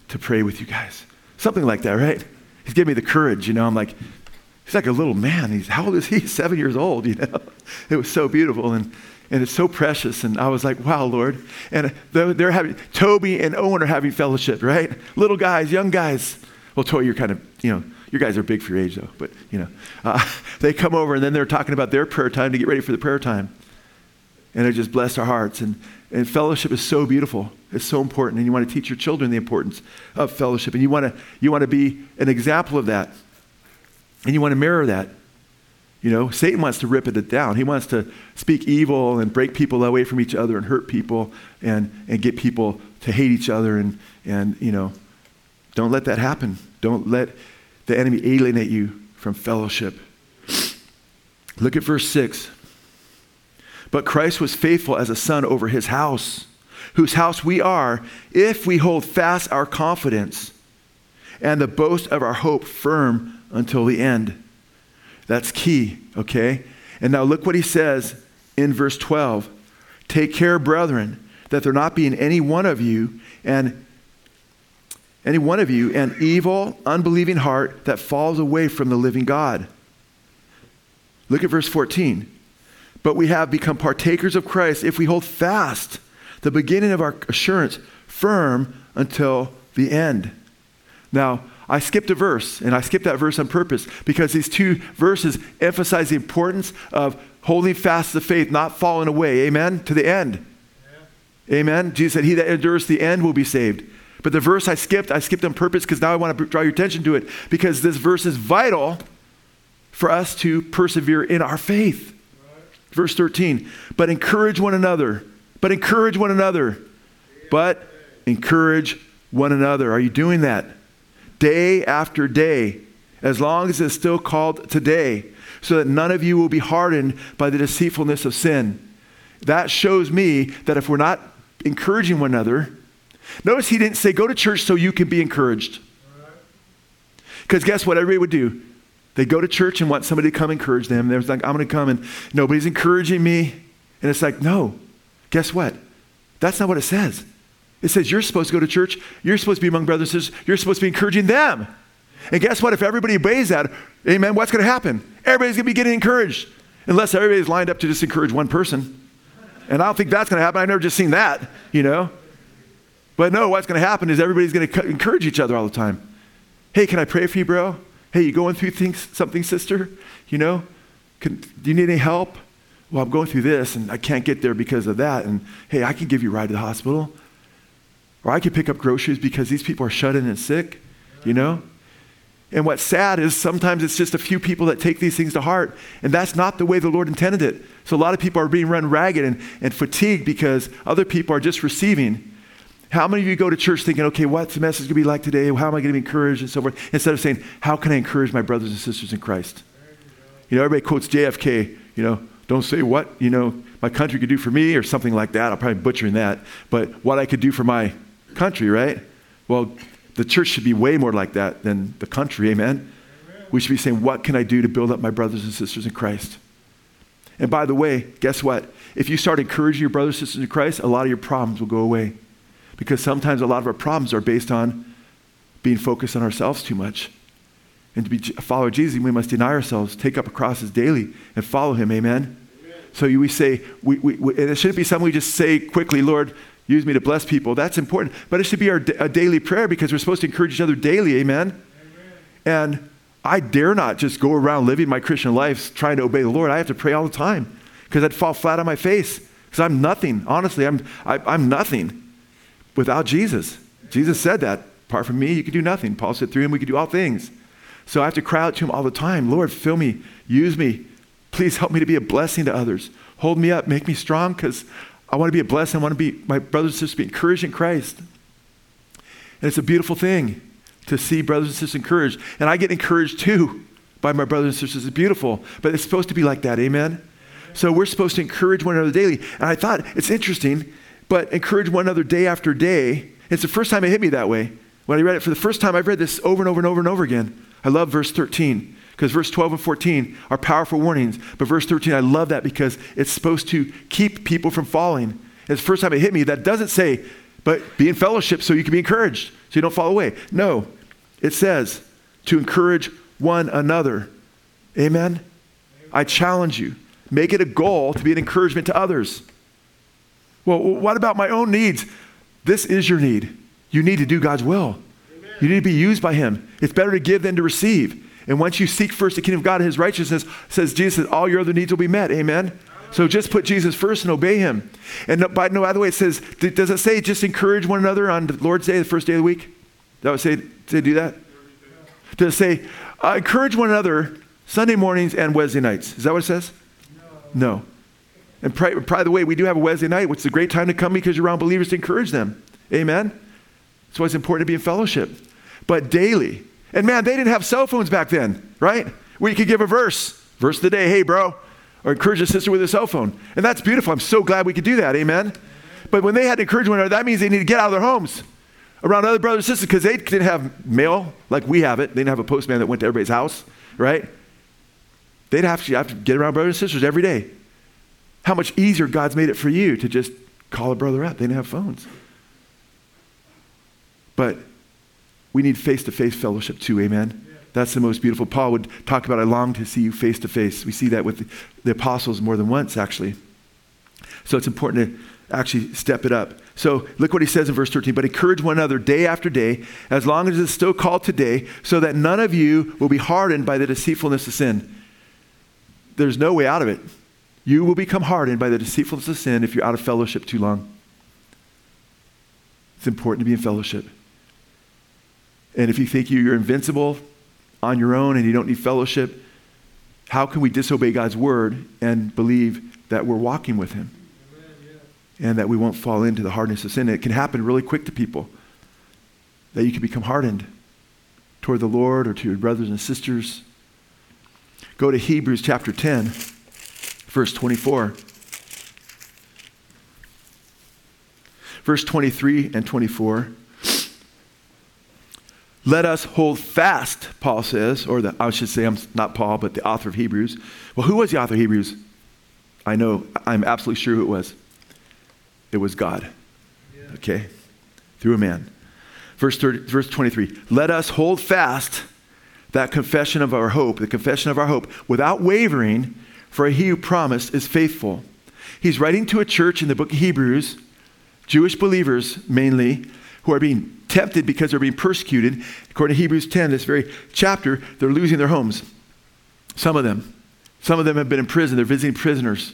A: to pray with you guys. Something like that, right? He's given me the courage, you know. I'm like, He's like a little man. He's, how old is he? Seven years old, you know. It was so beautiful and, and it's so precious. And I was like, wow, Lord. And they're, having, Toby and Owen are having fellowship, right? Little guys, young guys. Well, Toby, you're kind of, you know, you guys are big for your age though, but, you know. Uh, they come over and then they're talking about their prayer time to get ready for the prayer time. And it just blessed our hearts. And, and fellowship is so beautiful. It's so important. And you want to teach your children the importance of fellowship. And you want to, you want to be an example of that. And you want to mirror that. You know, Satan wants to rip it down. He wants to speak evil and break people away from each other and hurt people and, and get people to hate each other. And, and, you know, don't let that happen. Don't let the enemy alienate you from fellowship. Look at verse 6. But Christ was faithful as a son over his house, whose house we are, if we hold fast our confidence and the boast of our hope firm until the end. That's key, okay? And now look what he says in verse 12 Take care, brethren, that there not be in any one of you and any one of you an evil, unbelieving heart that falls away from the living God. Look at verse 14. But we have become partakers of Christ if we hold fast the beginning of our assurance firm until the end. Now, I skipped a verse, and I skipped that verse on purpose because these two verses emphasize the importance of holding fast the faith, not falling away. Amen? To the end. Yeah. Amen? Jesus said, He that endures the end will be saved. But the verse I skipped, I skipped on purpose because now I want to draw your attention to it because this verse is vital for us to persevere in our faith. Verse 13, but encourage one another, but encourage one another, but encourage one another. Are you doing that? Day after day, as long as it's still called today, so that none of you will be hardened by the deceitfulness of sin. That shows me that if we're not encouraging one another, notice he didn't say, go to church so you can be encouraged. Because guess what everybody would do? They go to church and want somebody to come encourage them. They're like, I'm going to come and nobody's encouraging me. And it's like, no. Guess what? That's not what it says. It says you're supposed to go to church. You're supposed to be among brothers and sisters. You're supposed to be encouraging them. And guess what? If everybody obeys that, amen, what's going to happen? Everybody's going to be getting encouraged. Unless everybody's lined up to just encourage one person. And I don't think that's going to happen. I've never just seen that, you know. But no, what's going to happen is everybody's going to encourage each other all the time. Hey, can I pray for you, bro? Hey, you going through things, something, sister? You know, can, do you need any help? Well, I'm going through this and I can't get there because of that. And hey, I can give you a ride to the hospital. Or I can pick up groceries because these people are shut in and sick, you know? And what's sad is sometimes it's just a few people that take these things to heart, and that's not the way the Lord intended it. So a lot of people are being run ragged and, and fatigued because other people are just receiving. How many of you go to church thinking, okay, what's the message going to be like today? How am I going to be encouraged and so forth? Instead of saying, how can I encourage my brothers and sisters in Christ? You know, everybody quotes JFK, you know, don't say what, you know, my country could do for me or something like that. I'm probably butchering that. But what I could do for my country, right? Well, the church should be way more like that than the country, amen? amen? We should be saying, What can I do to build up my brothers and sisters in Christ? And by the way, guess what? If you start encouraging your brothers and sisters in Christ, a lot of your problems will go away. Because sometimes a lot of our problems are based on being focused on ourselves too much. And to be a follower of Jesus, we must deny ourselves, take up a crosses daily, and follow him. Amen? Amen. So we say, we, we, we, and it shouldn't be something we just say quickly, Lord, use me to bless people. That's important. But it should be our a daily prayer because we're supposed to encourage each other daily. Amen? Amen? And I dare not just go around living my Christian life trying to obey the Lord. I have to pray all the time because I'd fall flat on my face because I'm nothing. Honestly, I'm, I, am i am nothing without Jesus. Jesus said that. Apart from me, you could do nothing. Paul said, through him, we could do all things. So I have to cry out to him all the time Lord, fill me, use me. Please help me to be a blessing to others. Hold me up, make me strong because I want to be a blessing. I want to be, my brothers and sisters, be encouraged in Christ. And it's a beautiful thing to see brothers and sisters encouraged. And I get encouraged too by my brothers and sisters. It's beautiful, but it's supposed to be like that. Amen? So we're supposed to encourage one another daily. And I thought it's interesting, but encourage one another day after day. It's the first time it hit me that way. When I read it for the first time, I've read this over and over and over and over again. I love verse 13 because verse 12 and 14 are powerful warnings. But verse 13, I love that because it's supposed to keep people from falling. It's the first time it hit me. That doesn't say, but be in fellowship so you can be encouraged, so you don't fall away. No, it says to encourage one another. Amen? I challenge you. Make it a goal to be an encouragement to others. Well, what about my own needs? This is your need. You need to do God's will. Amen. You need to be used by Him. It's better to give than to receive. And once you seek first the kingdom of God and his righteousness, says Jesus, all your other needs will be met. Amen. So just put Jesus first and obey him. And no, by, no, the way, it says, does it say just encourage one another on the Lord's Day, the first day of the week? That would say, say do that? Does it say, uh, encourage one another Sunday mornings and Wednesday nights? Is that what it says? No. no. And pray, by the way, we do have a Wednesday night, which is a great time to come because you're around believers to encourage them. Amen? That's why it's important to be in fellowship. But daily, and man, they didn't have cell phones back then, right? Where you could give a verse, verse of the day, hey, bro, or encourage a sister with a cell phone. And that's beautiful. I'm so glad we could do that. Amen. But when they had to encourage one another, that means they need to get out of their homes around other brothers and sisters because they didn't have mail like we have it. They didn't have a postman that went to everybody's house, right? They'd have to, have to get around brothers and sisters every day. How much easier God's made it for you to just call a brother up. They didn't have phones. But we need face to face fellowship too, amen? That's the most beautiful. Paul would talk about, I long to see you face to face. We see that with the, the apostles more than once, actually. So it's important to actually step it up. So look what he says in verse 13. But encourage one another day after day, as long as it's still called today, so that none of you will be hardened by the deceitfulness of sin. There's no way out of it. You will become hardened by the deceitfulness of sin if you're out of fellowship too long. It's important to be in fellowship. And if you think you're invincible on your own and you don't need fellowship, how can we disobey God's word and believe that we're walking with Him? And that we won't fall into the hardness of sin. It can happen really quick to people that you can become hardened toward the Lord or to your brothers and sisters. Go to Hebrews chapter 10, verse 24. Verse 23 and 24. Let us hold fast, Paul says, or the, I should say, I'm not Paul, but the author of Hebrews. Well, who was the author of Hebrews? I know, I'm absolutely sure who it was. It was God. Okay? Through a man. Verse, 30, verse 23 Let us hold fast that confession of our hope, the confession of our hope, without wavering, for he who promised is faithful. He's writing to a church in the book of Hebrews, Jewish believers mainly, who are being tempted because they're being persecuted. According to Hebrews 10, this very chapter, they're losing their homes. Some of them. Some of them have been in prison. They're visiting prisoners.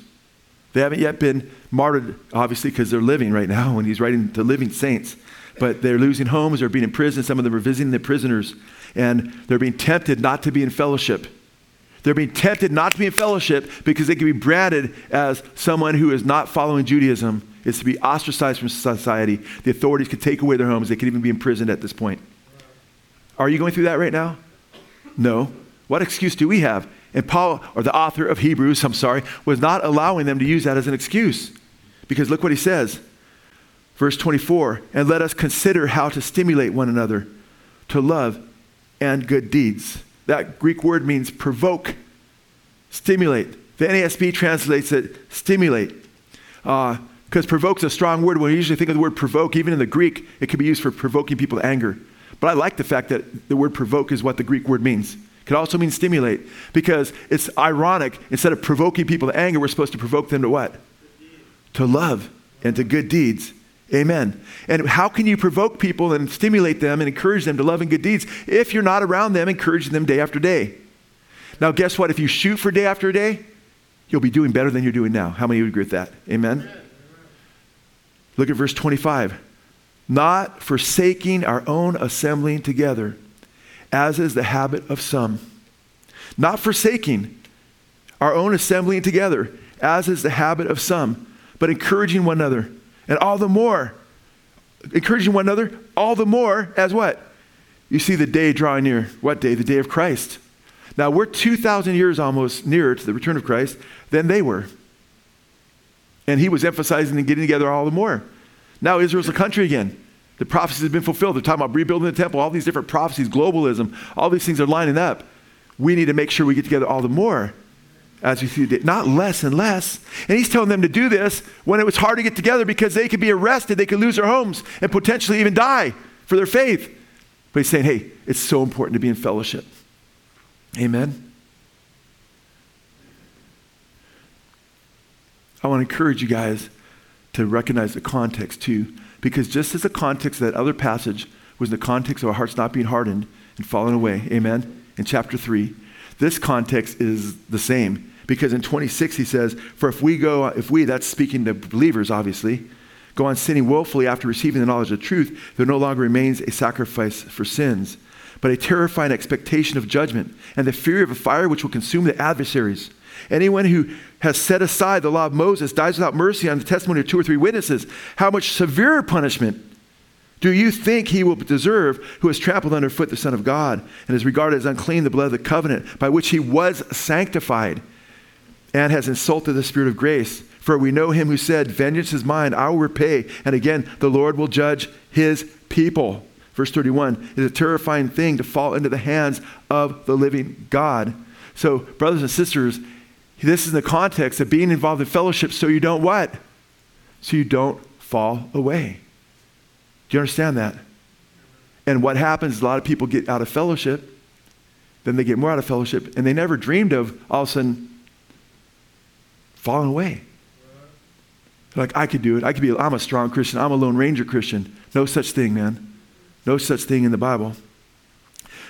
A: They haven't yet been martyred, obviously, because they're living right now when he's writing to living saints. But they're losing homes, they're being in prison. Some of them are visiting the prisoners, and they're being tempted not to be in fellowship. They're being tempted not to be in fellowship because they can be branded as someone who is not following Judaism is to be ostracized from society. The authorities could take away their homes. They could even be imprisoned at this point. Are you going through that right now? No. What excuse do we have? And Paul, or the author of Hebrews, I'm sorry, was not allowing them to use that as an excuse. Because look what he says. Verse 24, and let us consider how to stimulate one another to love and good deeds. That Greek word means provoke, stimulate. The NASB translates it stimulate. Uh, because provoke is a strong word. When we usually think of the word provoke, even in the Greek, it can be used for provoking people to anger. But I like the fact that the word provoke is what the Greek word means. It could also mean stimulate because it's ironic. Instead of provoking people to anger, we're supposed to provoke them to what? To love and to good deeds. Amen. And how can you provoke people and stimulate them and encourage them to love and good deeds if you're not around them, encouraging them day after day? Now, guess what? If you shoot for day after day, you'll be doing better than you're doing now. How many would agree with that? Amen. Look at verse 25. Not forsaking our own assembling together, as is the habit of some. Not forsaking our own assembling together, as is the habit of some, but encouraging one another. And all the more, encouraging one another, all the more as what? You see the day drawing near. What day? The day of Christ. Now, we're 2,000 years almost nearer to the return of Christ than they were. And he was emphasizing and getting together all the more. Now Israel's a country again. The prophecies have been fulfilled. They're talking about rebuilding the temple, all these different prophecies, globalism, all these things are lining up. We need to make sure we get together all the more as we see not less and less. And he's telling them to do this when it was hard to get together because they could be arrested, they could lose their homes, and potentially even die for their faith. But he's saying, hey, it's so important to be in fellowship. Amen. I want to encourage you guys to recognize the context too, because just as the context of that other passage was the context of our hearts not being hardened and falling away, amen, in chapter 3, this context is the same. Because in 26 he says, For if we go, if we, that's speaking to believers obviously, go on sinning willfully after receiving the knowledge of truth, there no longer remains a sacrifice for sins, but a terrifying expectation of judgment and the fear of a fire which will consume the adversaries. Anyone who has set aside the law of Moses dies without mercy on the testimony of two or three witnesses. How much severer punishment do you think he will deserve who has trampled underfoot the Son of God and has regarded as unclean the blood of the covenant by which he was sanctified and has insulted the Spirit of grace? For we know him who said, Vengeance is mine, I will repay. And again, the Lord will judge his people. Verse 31 is a terrifying thing to fall into the hands of the living God. So, brothers and sisters, this is the context of being involved in fellowship so you don't what? So you don't fall away. Do you understand that? And what happens is a lot of people get out of fellowship, then they get more out of fellowship, and they never dreamed of all of a sudden falling away. like, I could do it. I could be, I'm a strong Christian. I'm a Lone Ranger Christian. No such thing, man. No such thing in the Bible.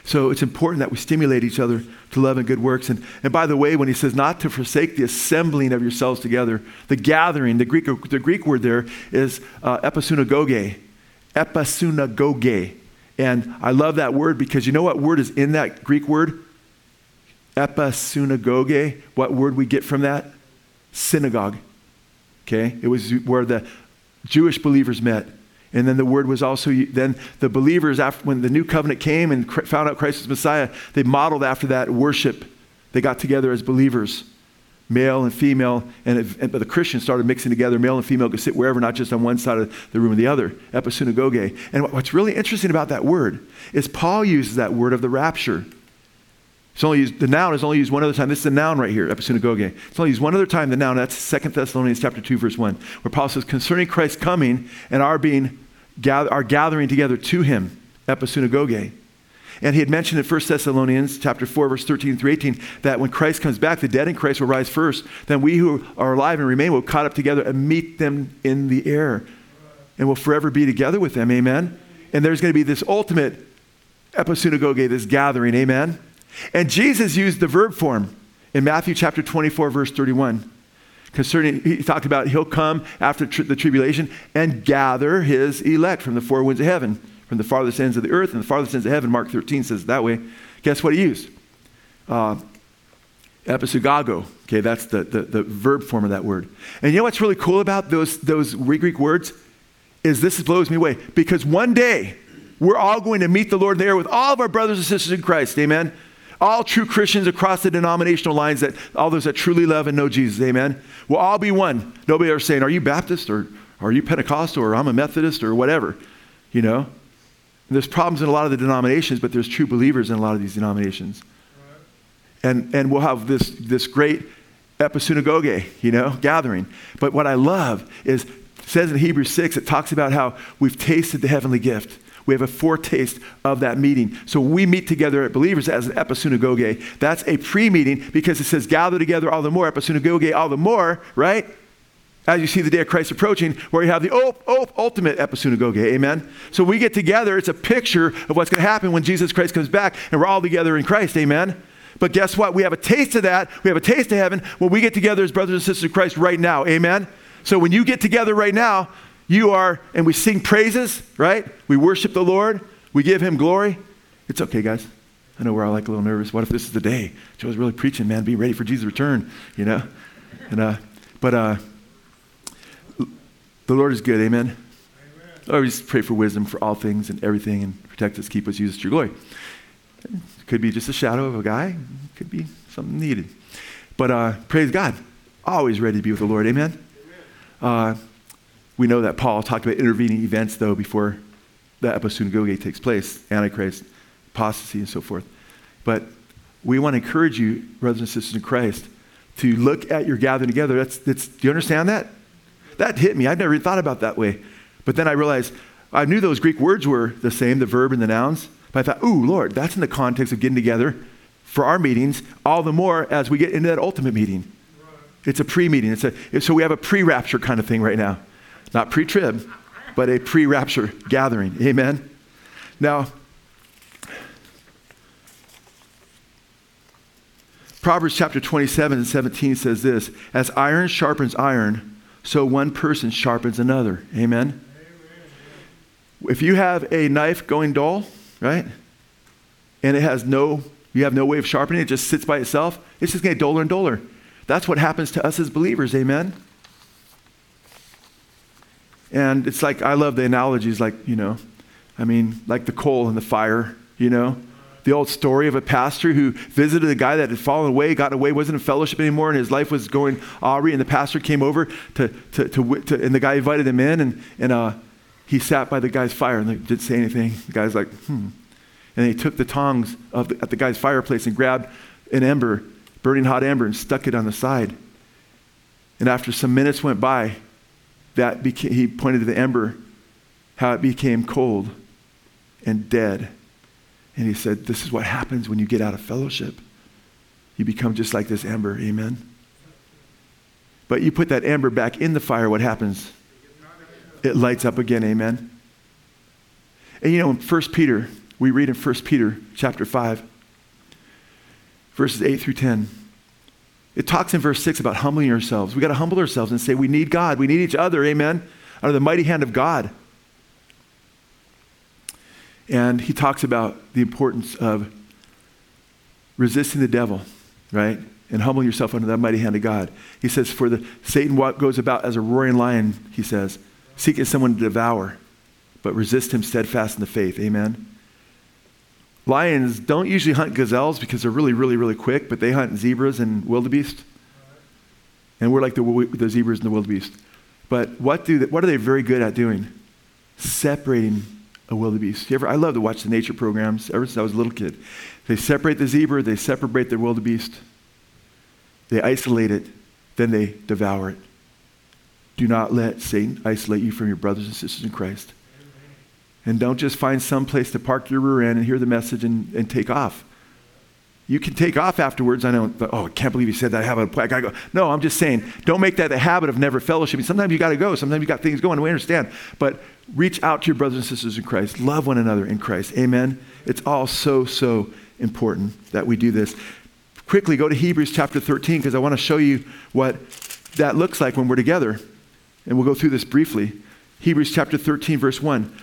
A: So it's important that we stimulate each other to love and good works. And, and by the way, when he says not to forsake the assembling of yourselves together, the gathering, the Greek, the Greek word there is uh, episunagoge. Episunagoge. And I love that word because you know what word is in that Greek word? Episunagoge. What word we get from that? Synagogue. Okay? It was where the Jewish believers met. And then the word was also, then the believers, after, when the new covenant came and found out Christ was Messiah, they modeled after that worship. They got together as believers, male and female. And, and but the Christians started mixing together. Male and female could sit wherever, not just on one side of the room or the other. Episunagoge. And what's really interesting about that word is Paul uses that word of the rapture. It's only used, the noun is only used one other time. This is the noun right here, episunagoge. It's only used one other time, the noun. That's 2 Thessalonians chapter 2, verse 1, where Paul says, concerning Christ coming and our being, our gathering together to him, episunagoge. And he had mentioned in 1 Thessalonians chapter 4, verse 13 through 18, that when Christ comes back, the dead in Christ will rise first. Then we who are alive and remain will be caught up together and meet them in the air. And will forever be together with them. Amen. And there's going to be this ultimate episunagoge, this gathering. Amen. And Jesus used the verb form in Matthew chapter 24, verse 31. Concerning, he talked about he'll come after tr- the tribulation and gather his elect from the four winds of heaven, from the farthest ends of the earth and the farthest ends of heaven. Mark 13 says that way. Guess what he used? Uh, episunago. Okay, that's the, the, the, verb form of that word. And you know what's really cool about those, those Greek words? Is this blows me away. Because one day, we're all going to meet the Lord there with all of our brothers and sisters in Christ. Amen all true Christians across the denominational lines, that all those that truly love and know Jesus, amen, will all be one. Nobody ever saying, Are you Baptist or are you Pentecostal or I'm a Methodist or whatever, you know? And there's problems in a lot of the denominations, but there's true believers in a lot of these denominations. And, and we'll have this, this great episunagoge, you know, gathering. But what I love is, says in Hebrews 6, it talks about how we've tasted the heavenly gift. We have a foretaste of that meeting. So we meet together at believers as an episunagoge. That's a pre-meeting because it says gather together all the more, episunagoge all the more, right? As you see the day of Christ approaching, where you have the op, op, ultimate episunagoge, amen? So we get together, it's a picture of what's going to happen when Jesus Christ comes back and we're all together in Christ, amen? But guess what? We have a taste of that. We have a taste of heaven when we get together as brothers and sisters of Christ right now, amen? So when you get together right now, you are, and we sing praises, right? We worship the Lord. We give him glory. It's okay, guys. I know we're all like a little nervous. What if this is the day? Joe's really preaching, man. Be ready for Jesus' return, you know? And, uh, but uh, the Lord is good, amen? amen. Always pray for wisdom for all things and everything and protect us, keep us, use us to your glory. It could be just a shadow of a guy, it could be something needed. But uh, praise God. Always ready to be with the Lord, amen? amen. Uh, we know that Paul talked about intervening events, though, before the episunagoge takes place Antichrist, apostasy, and so forth. But we want to encourage you, brothers and sisters in Christ, to look at your gathering together. That's, that's, do you understand that? That hit me. I've never thought about that way. But then I realized I knew those Greek words were the same, the verb and the nouns. But I thought, ooh, Lord, that's in the context of getting together for our meetings, all the more as we get into that ultimate meeting. It's a pre meeting. So we have a pre rapture kind of thing right now. Not pre trib, but a pre rapture gathering. Amen? Now, Proverbs chapter 27 and 17 says this As iron sharpens iron, so one person sharpens another. Amen? If you have a knife going dull, right, and it has no, you have no way of sharpening it, just sits by itself, it's just going duller and duller. That's what happens to us as believers. Amen? And it's like, I love the analogies, like, you know, I mean, like the coal and the fire, you know? The old story of a pastor who visited a guy that had fallen away, gotten away, wasn't in fellowship anymore, and his life was going awry. And the pastor came over to, to, to, to and the guy invited him in, and, and uh, he sat by the guy's fire and didn't say anything. The guy's like, hmm. And he took the tongs the, at the guy's fireplace and grabbed an ember, burning hot ember, and stuck it on the side. And after some minutes went by, that he pointed to the ember, how it became cold and dead. And he said, This is what happens when you get out of fellowship. You become just like this ember. Amen. But you put that ember back in the fire, what happens? It lights up again. Amen. And you know, in 1 Peter, we read in 1 Peter chapter 5, verses 8 through 10. It talks in verse 6 about humbling ourselves. We got to humble ourselves and say, We need God. We need each other. Amen. Under the mighty hand of God. And he talks about the importance of resisting the devil, right? And humbling yourself under the mighty hand of God. He says, For the Satan goes about as a roaring lion, he says, seeking someone to devour, but resist him steadfast in the faith. Amen. Lions don't usually hunt gazelles because they're really, really, really quick, but they hunt zebras and wildebeest. And we're like the, the zebras and the wildebeest. But what, do they, what are they very good at doing? Separating a wildebeest. You ever, I love to watch the nature programs ever since I was a little kid. They separate the zebra, they separate the wildebeest, they isolate it, then they devour it. Do not let Satan isolate you from your brothers and sisters in Christ. And don't just find some place to park your rear end and hear the message and, and take off. You can take off afterwards. I know, oh, I can't believe you said that. I have a, I gotta go. No, I'm just saying, don't make that the habit of never fellowshipping. Sometimes you got to go. Sometimes you got things going. We understand. But reach out to your brothers and sisters in Christ. Love one another in Christ. Amen. It's all so, so important that we do this. Quickly go to Hebrews chapter 13 because I want to show you what that looks like when we're together. And we'll go through this briefly. Hebrews chapter 13, verse 1.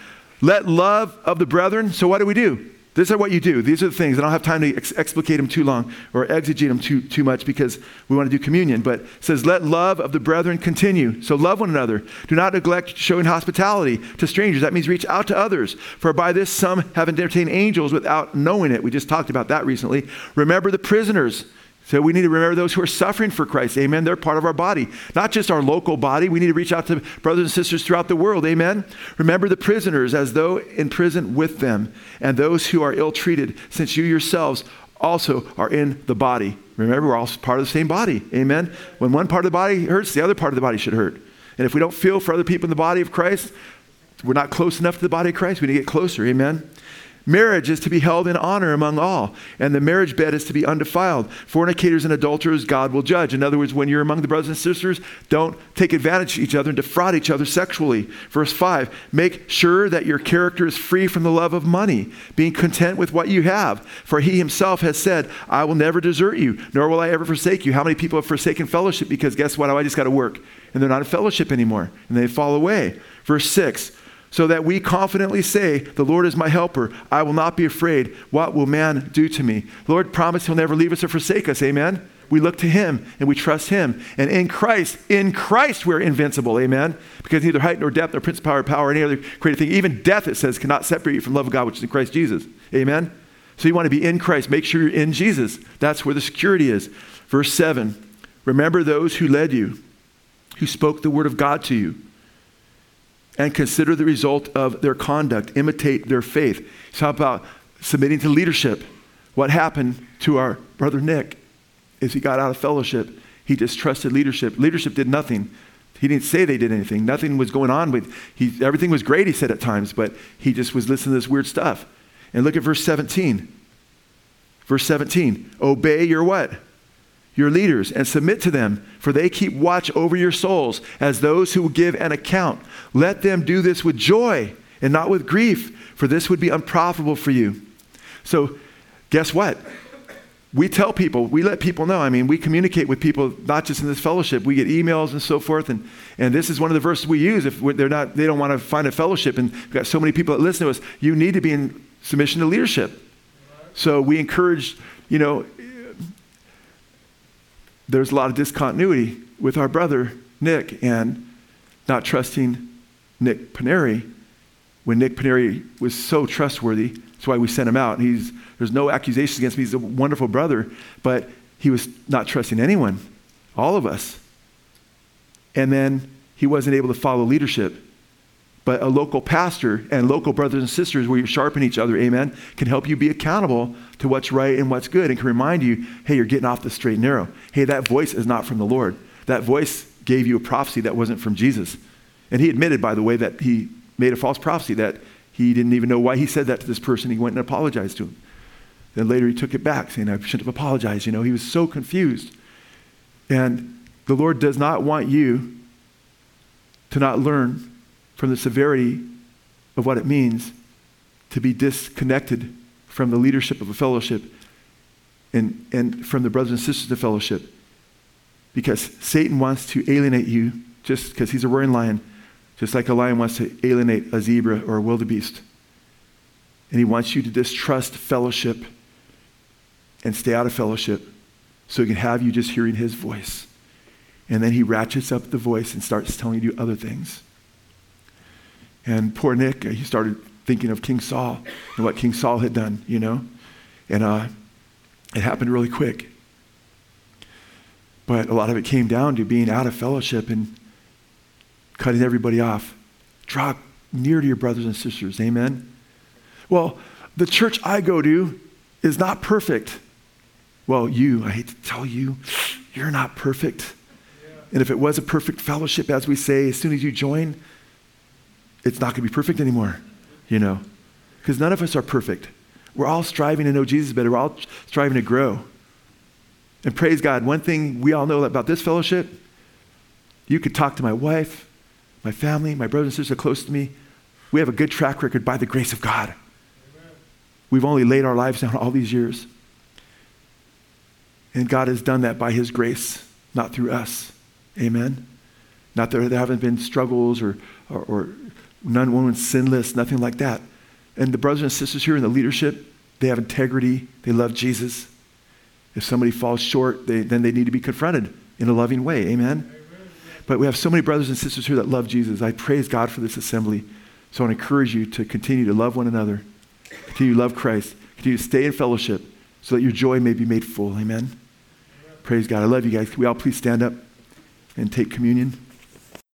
A: Let love of the brethren. So, what do we do? These are what you do. These are the things. I don't have time to ex- explicate them too long or exegete them too, too much because we want to do communion. But says, let love of the brethren continue. So love one another. Do not neglect showing hospitality to strangers. That means reach out to others. For by this some have entertained angels without knowing it. We just talked about that recently. Remember the prisoners so we need to remember those who are suffering for Christ. Amen. They're part of our body, not just our local body. We need to reach out to brothers and sisters throughout the world. Amen. Remember the prisoners as though in prison with them, and those who are ill treated, since you yourselves also are in the body. Remember, we're all part of the same body. Amen. When one part of the body hurts, the other part of the body should hurt. And if we don't feel for other people in the body of Christ, we're not close enough to the body of Christ. We need to get closer. Amen. Marriage is to be held in honor among all, and the marriage bed is to be undefiled. Fornicators and adulterers, God will judge. In other words, when you're among the brothers and sisters, don't take advantage of each other and defraud each other sexually. Verse 5 Make sure that your character is free from the love of money, being content with what you have. For he himself has said, I will never desert you, nor will I ever forsake you. How many people have forsaken fellowship because guess what? Oh, I just got to work. And they're not in fellowship anymore, and they fall away. Verse 6 so that we confidently say, The Lord is my helper. I will not be afraid. What will man do to me? The Lord promised he'll never leave us or forsake us. Amen. We look to him and we trust him. And in Christ, in Christ, we're invincible. Amen. Because neither height nor depth nor principality or power or any other created thing, even death, it says, cannot separate you from love of God, which is in Christ Jesus. Amen. So you want to be in Christ. Make sure you're in Jesus. That's where the security is. Verse 7 Remember those who led you, who spoke the word of God to you and consider the result of their conduct, imitate their faith. So, how about submitting to leadership? What happened to our brother Nick is he got out of fellowship. He distrusted leadership. Leadership did nothing. He didn't say they did anything. Nothing was going on with he everything was great, he said at times, but he just was listening to this weird stuff. And look at verse 17. Verse 17. Obey your what? Your leaders and submit to them, for they keep watch over your souls as those who will give an account. Let them do this with joy and not with grief, for this would be unprofitable for you. So, guess what? We tell people, we let people know. I mean, we communicate with people not just in this fellowship. We get emails and so forth, and, and this is one of the verses we use if they're not, they don't want to find a fellowship. And we've got so many people that listen to us. You need to be in submission to leadership. So we encourage, you know, there's a lot of discontinuity with our brother Nick and not trusting Nick Paneri when Nick Paneri was so trustworthy. That's why we sent him out. He's, there's no accusations against him. He's a wonderful brother, but he was not trusting anyone, all of us. And then he wasn't able to follow leadership. But a local pastor and local brothers and sisters, where you sharpen each other, amen, can help you be accountable to what's right and what's good and can remind you, hey, you're getting off the straight and narrow. Hey, that voice is not from the Lord. That voice gave you a prophecy that wasn't from Jesus. And he admitted, by the way, that he made a false prophecy, that he didn't even know why he said that to this person. He went and apologized to him. Then later he took it back, saying, I shouldn't have apologized. You know, he was so confused. And the Lord does not want you to not learn from the severity of what it means to be disconnected from the leadership of a fellowship and, and from the brothers and sisters of fellowship. Because Satan wants to alienate you just because he's a roaring lion, just like a lion wants to alienate a zebra or a wildebeest. And he wants you to distrust fellowship and stay out of fellowship so he can have you just hearing his voice. And then he ratchets up the voice and starts telling you other things. And poor Nick, he started thinking of King Saul and what King Saul had done, you know? And uh, it happened really quick. But a lot of it came down to being out of fellowship and cutting everybody off. Draw near to your brothers and sisters. Amen? Well, the church I go to is not perfect. Well, you, I hate to tell you, you're not perfect. And if it was a perfect fellowship, as we say, as soon as you join, it's not going to be perfect anymore, you know, because none of us are perfect. We're all striving to know Jesus better. We're all striving to grow. And praise God, one thing we all know about this fellowship, you could talk to my wife, my family, my brothers and sisters are close to me. We have a good track record by the grace of God. Amen. We've only laid our lives down all these years. And God has done that by His grace, not through us. Amen. Not that there haven't been struggles or, or, or none one sinless, nothing like that. And the brothers and sisters here in the leadership, they have integrity. They love Jesus. If somebody falls short, they, then they need to be confronted in a loving way. Amen? But we have so many brothers and sisters here that love Jesus. I praise God for this assembly. So I want to encourage you to continue to love one another, continue to love Christ, continue to stay in fellowship so that your joy may be made full. Amen? Amen. Praise God. I love you guys. Can we all please stand up and take communion?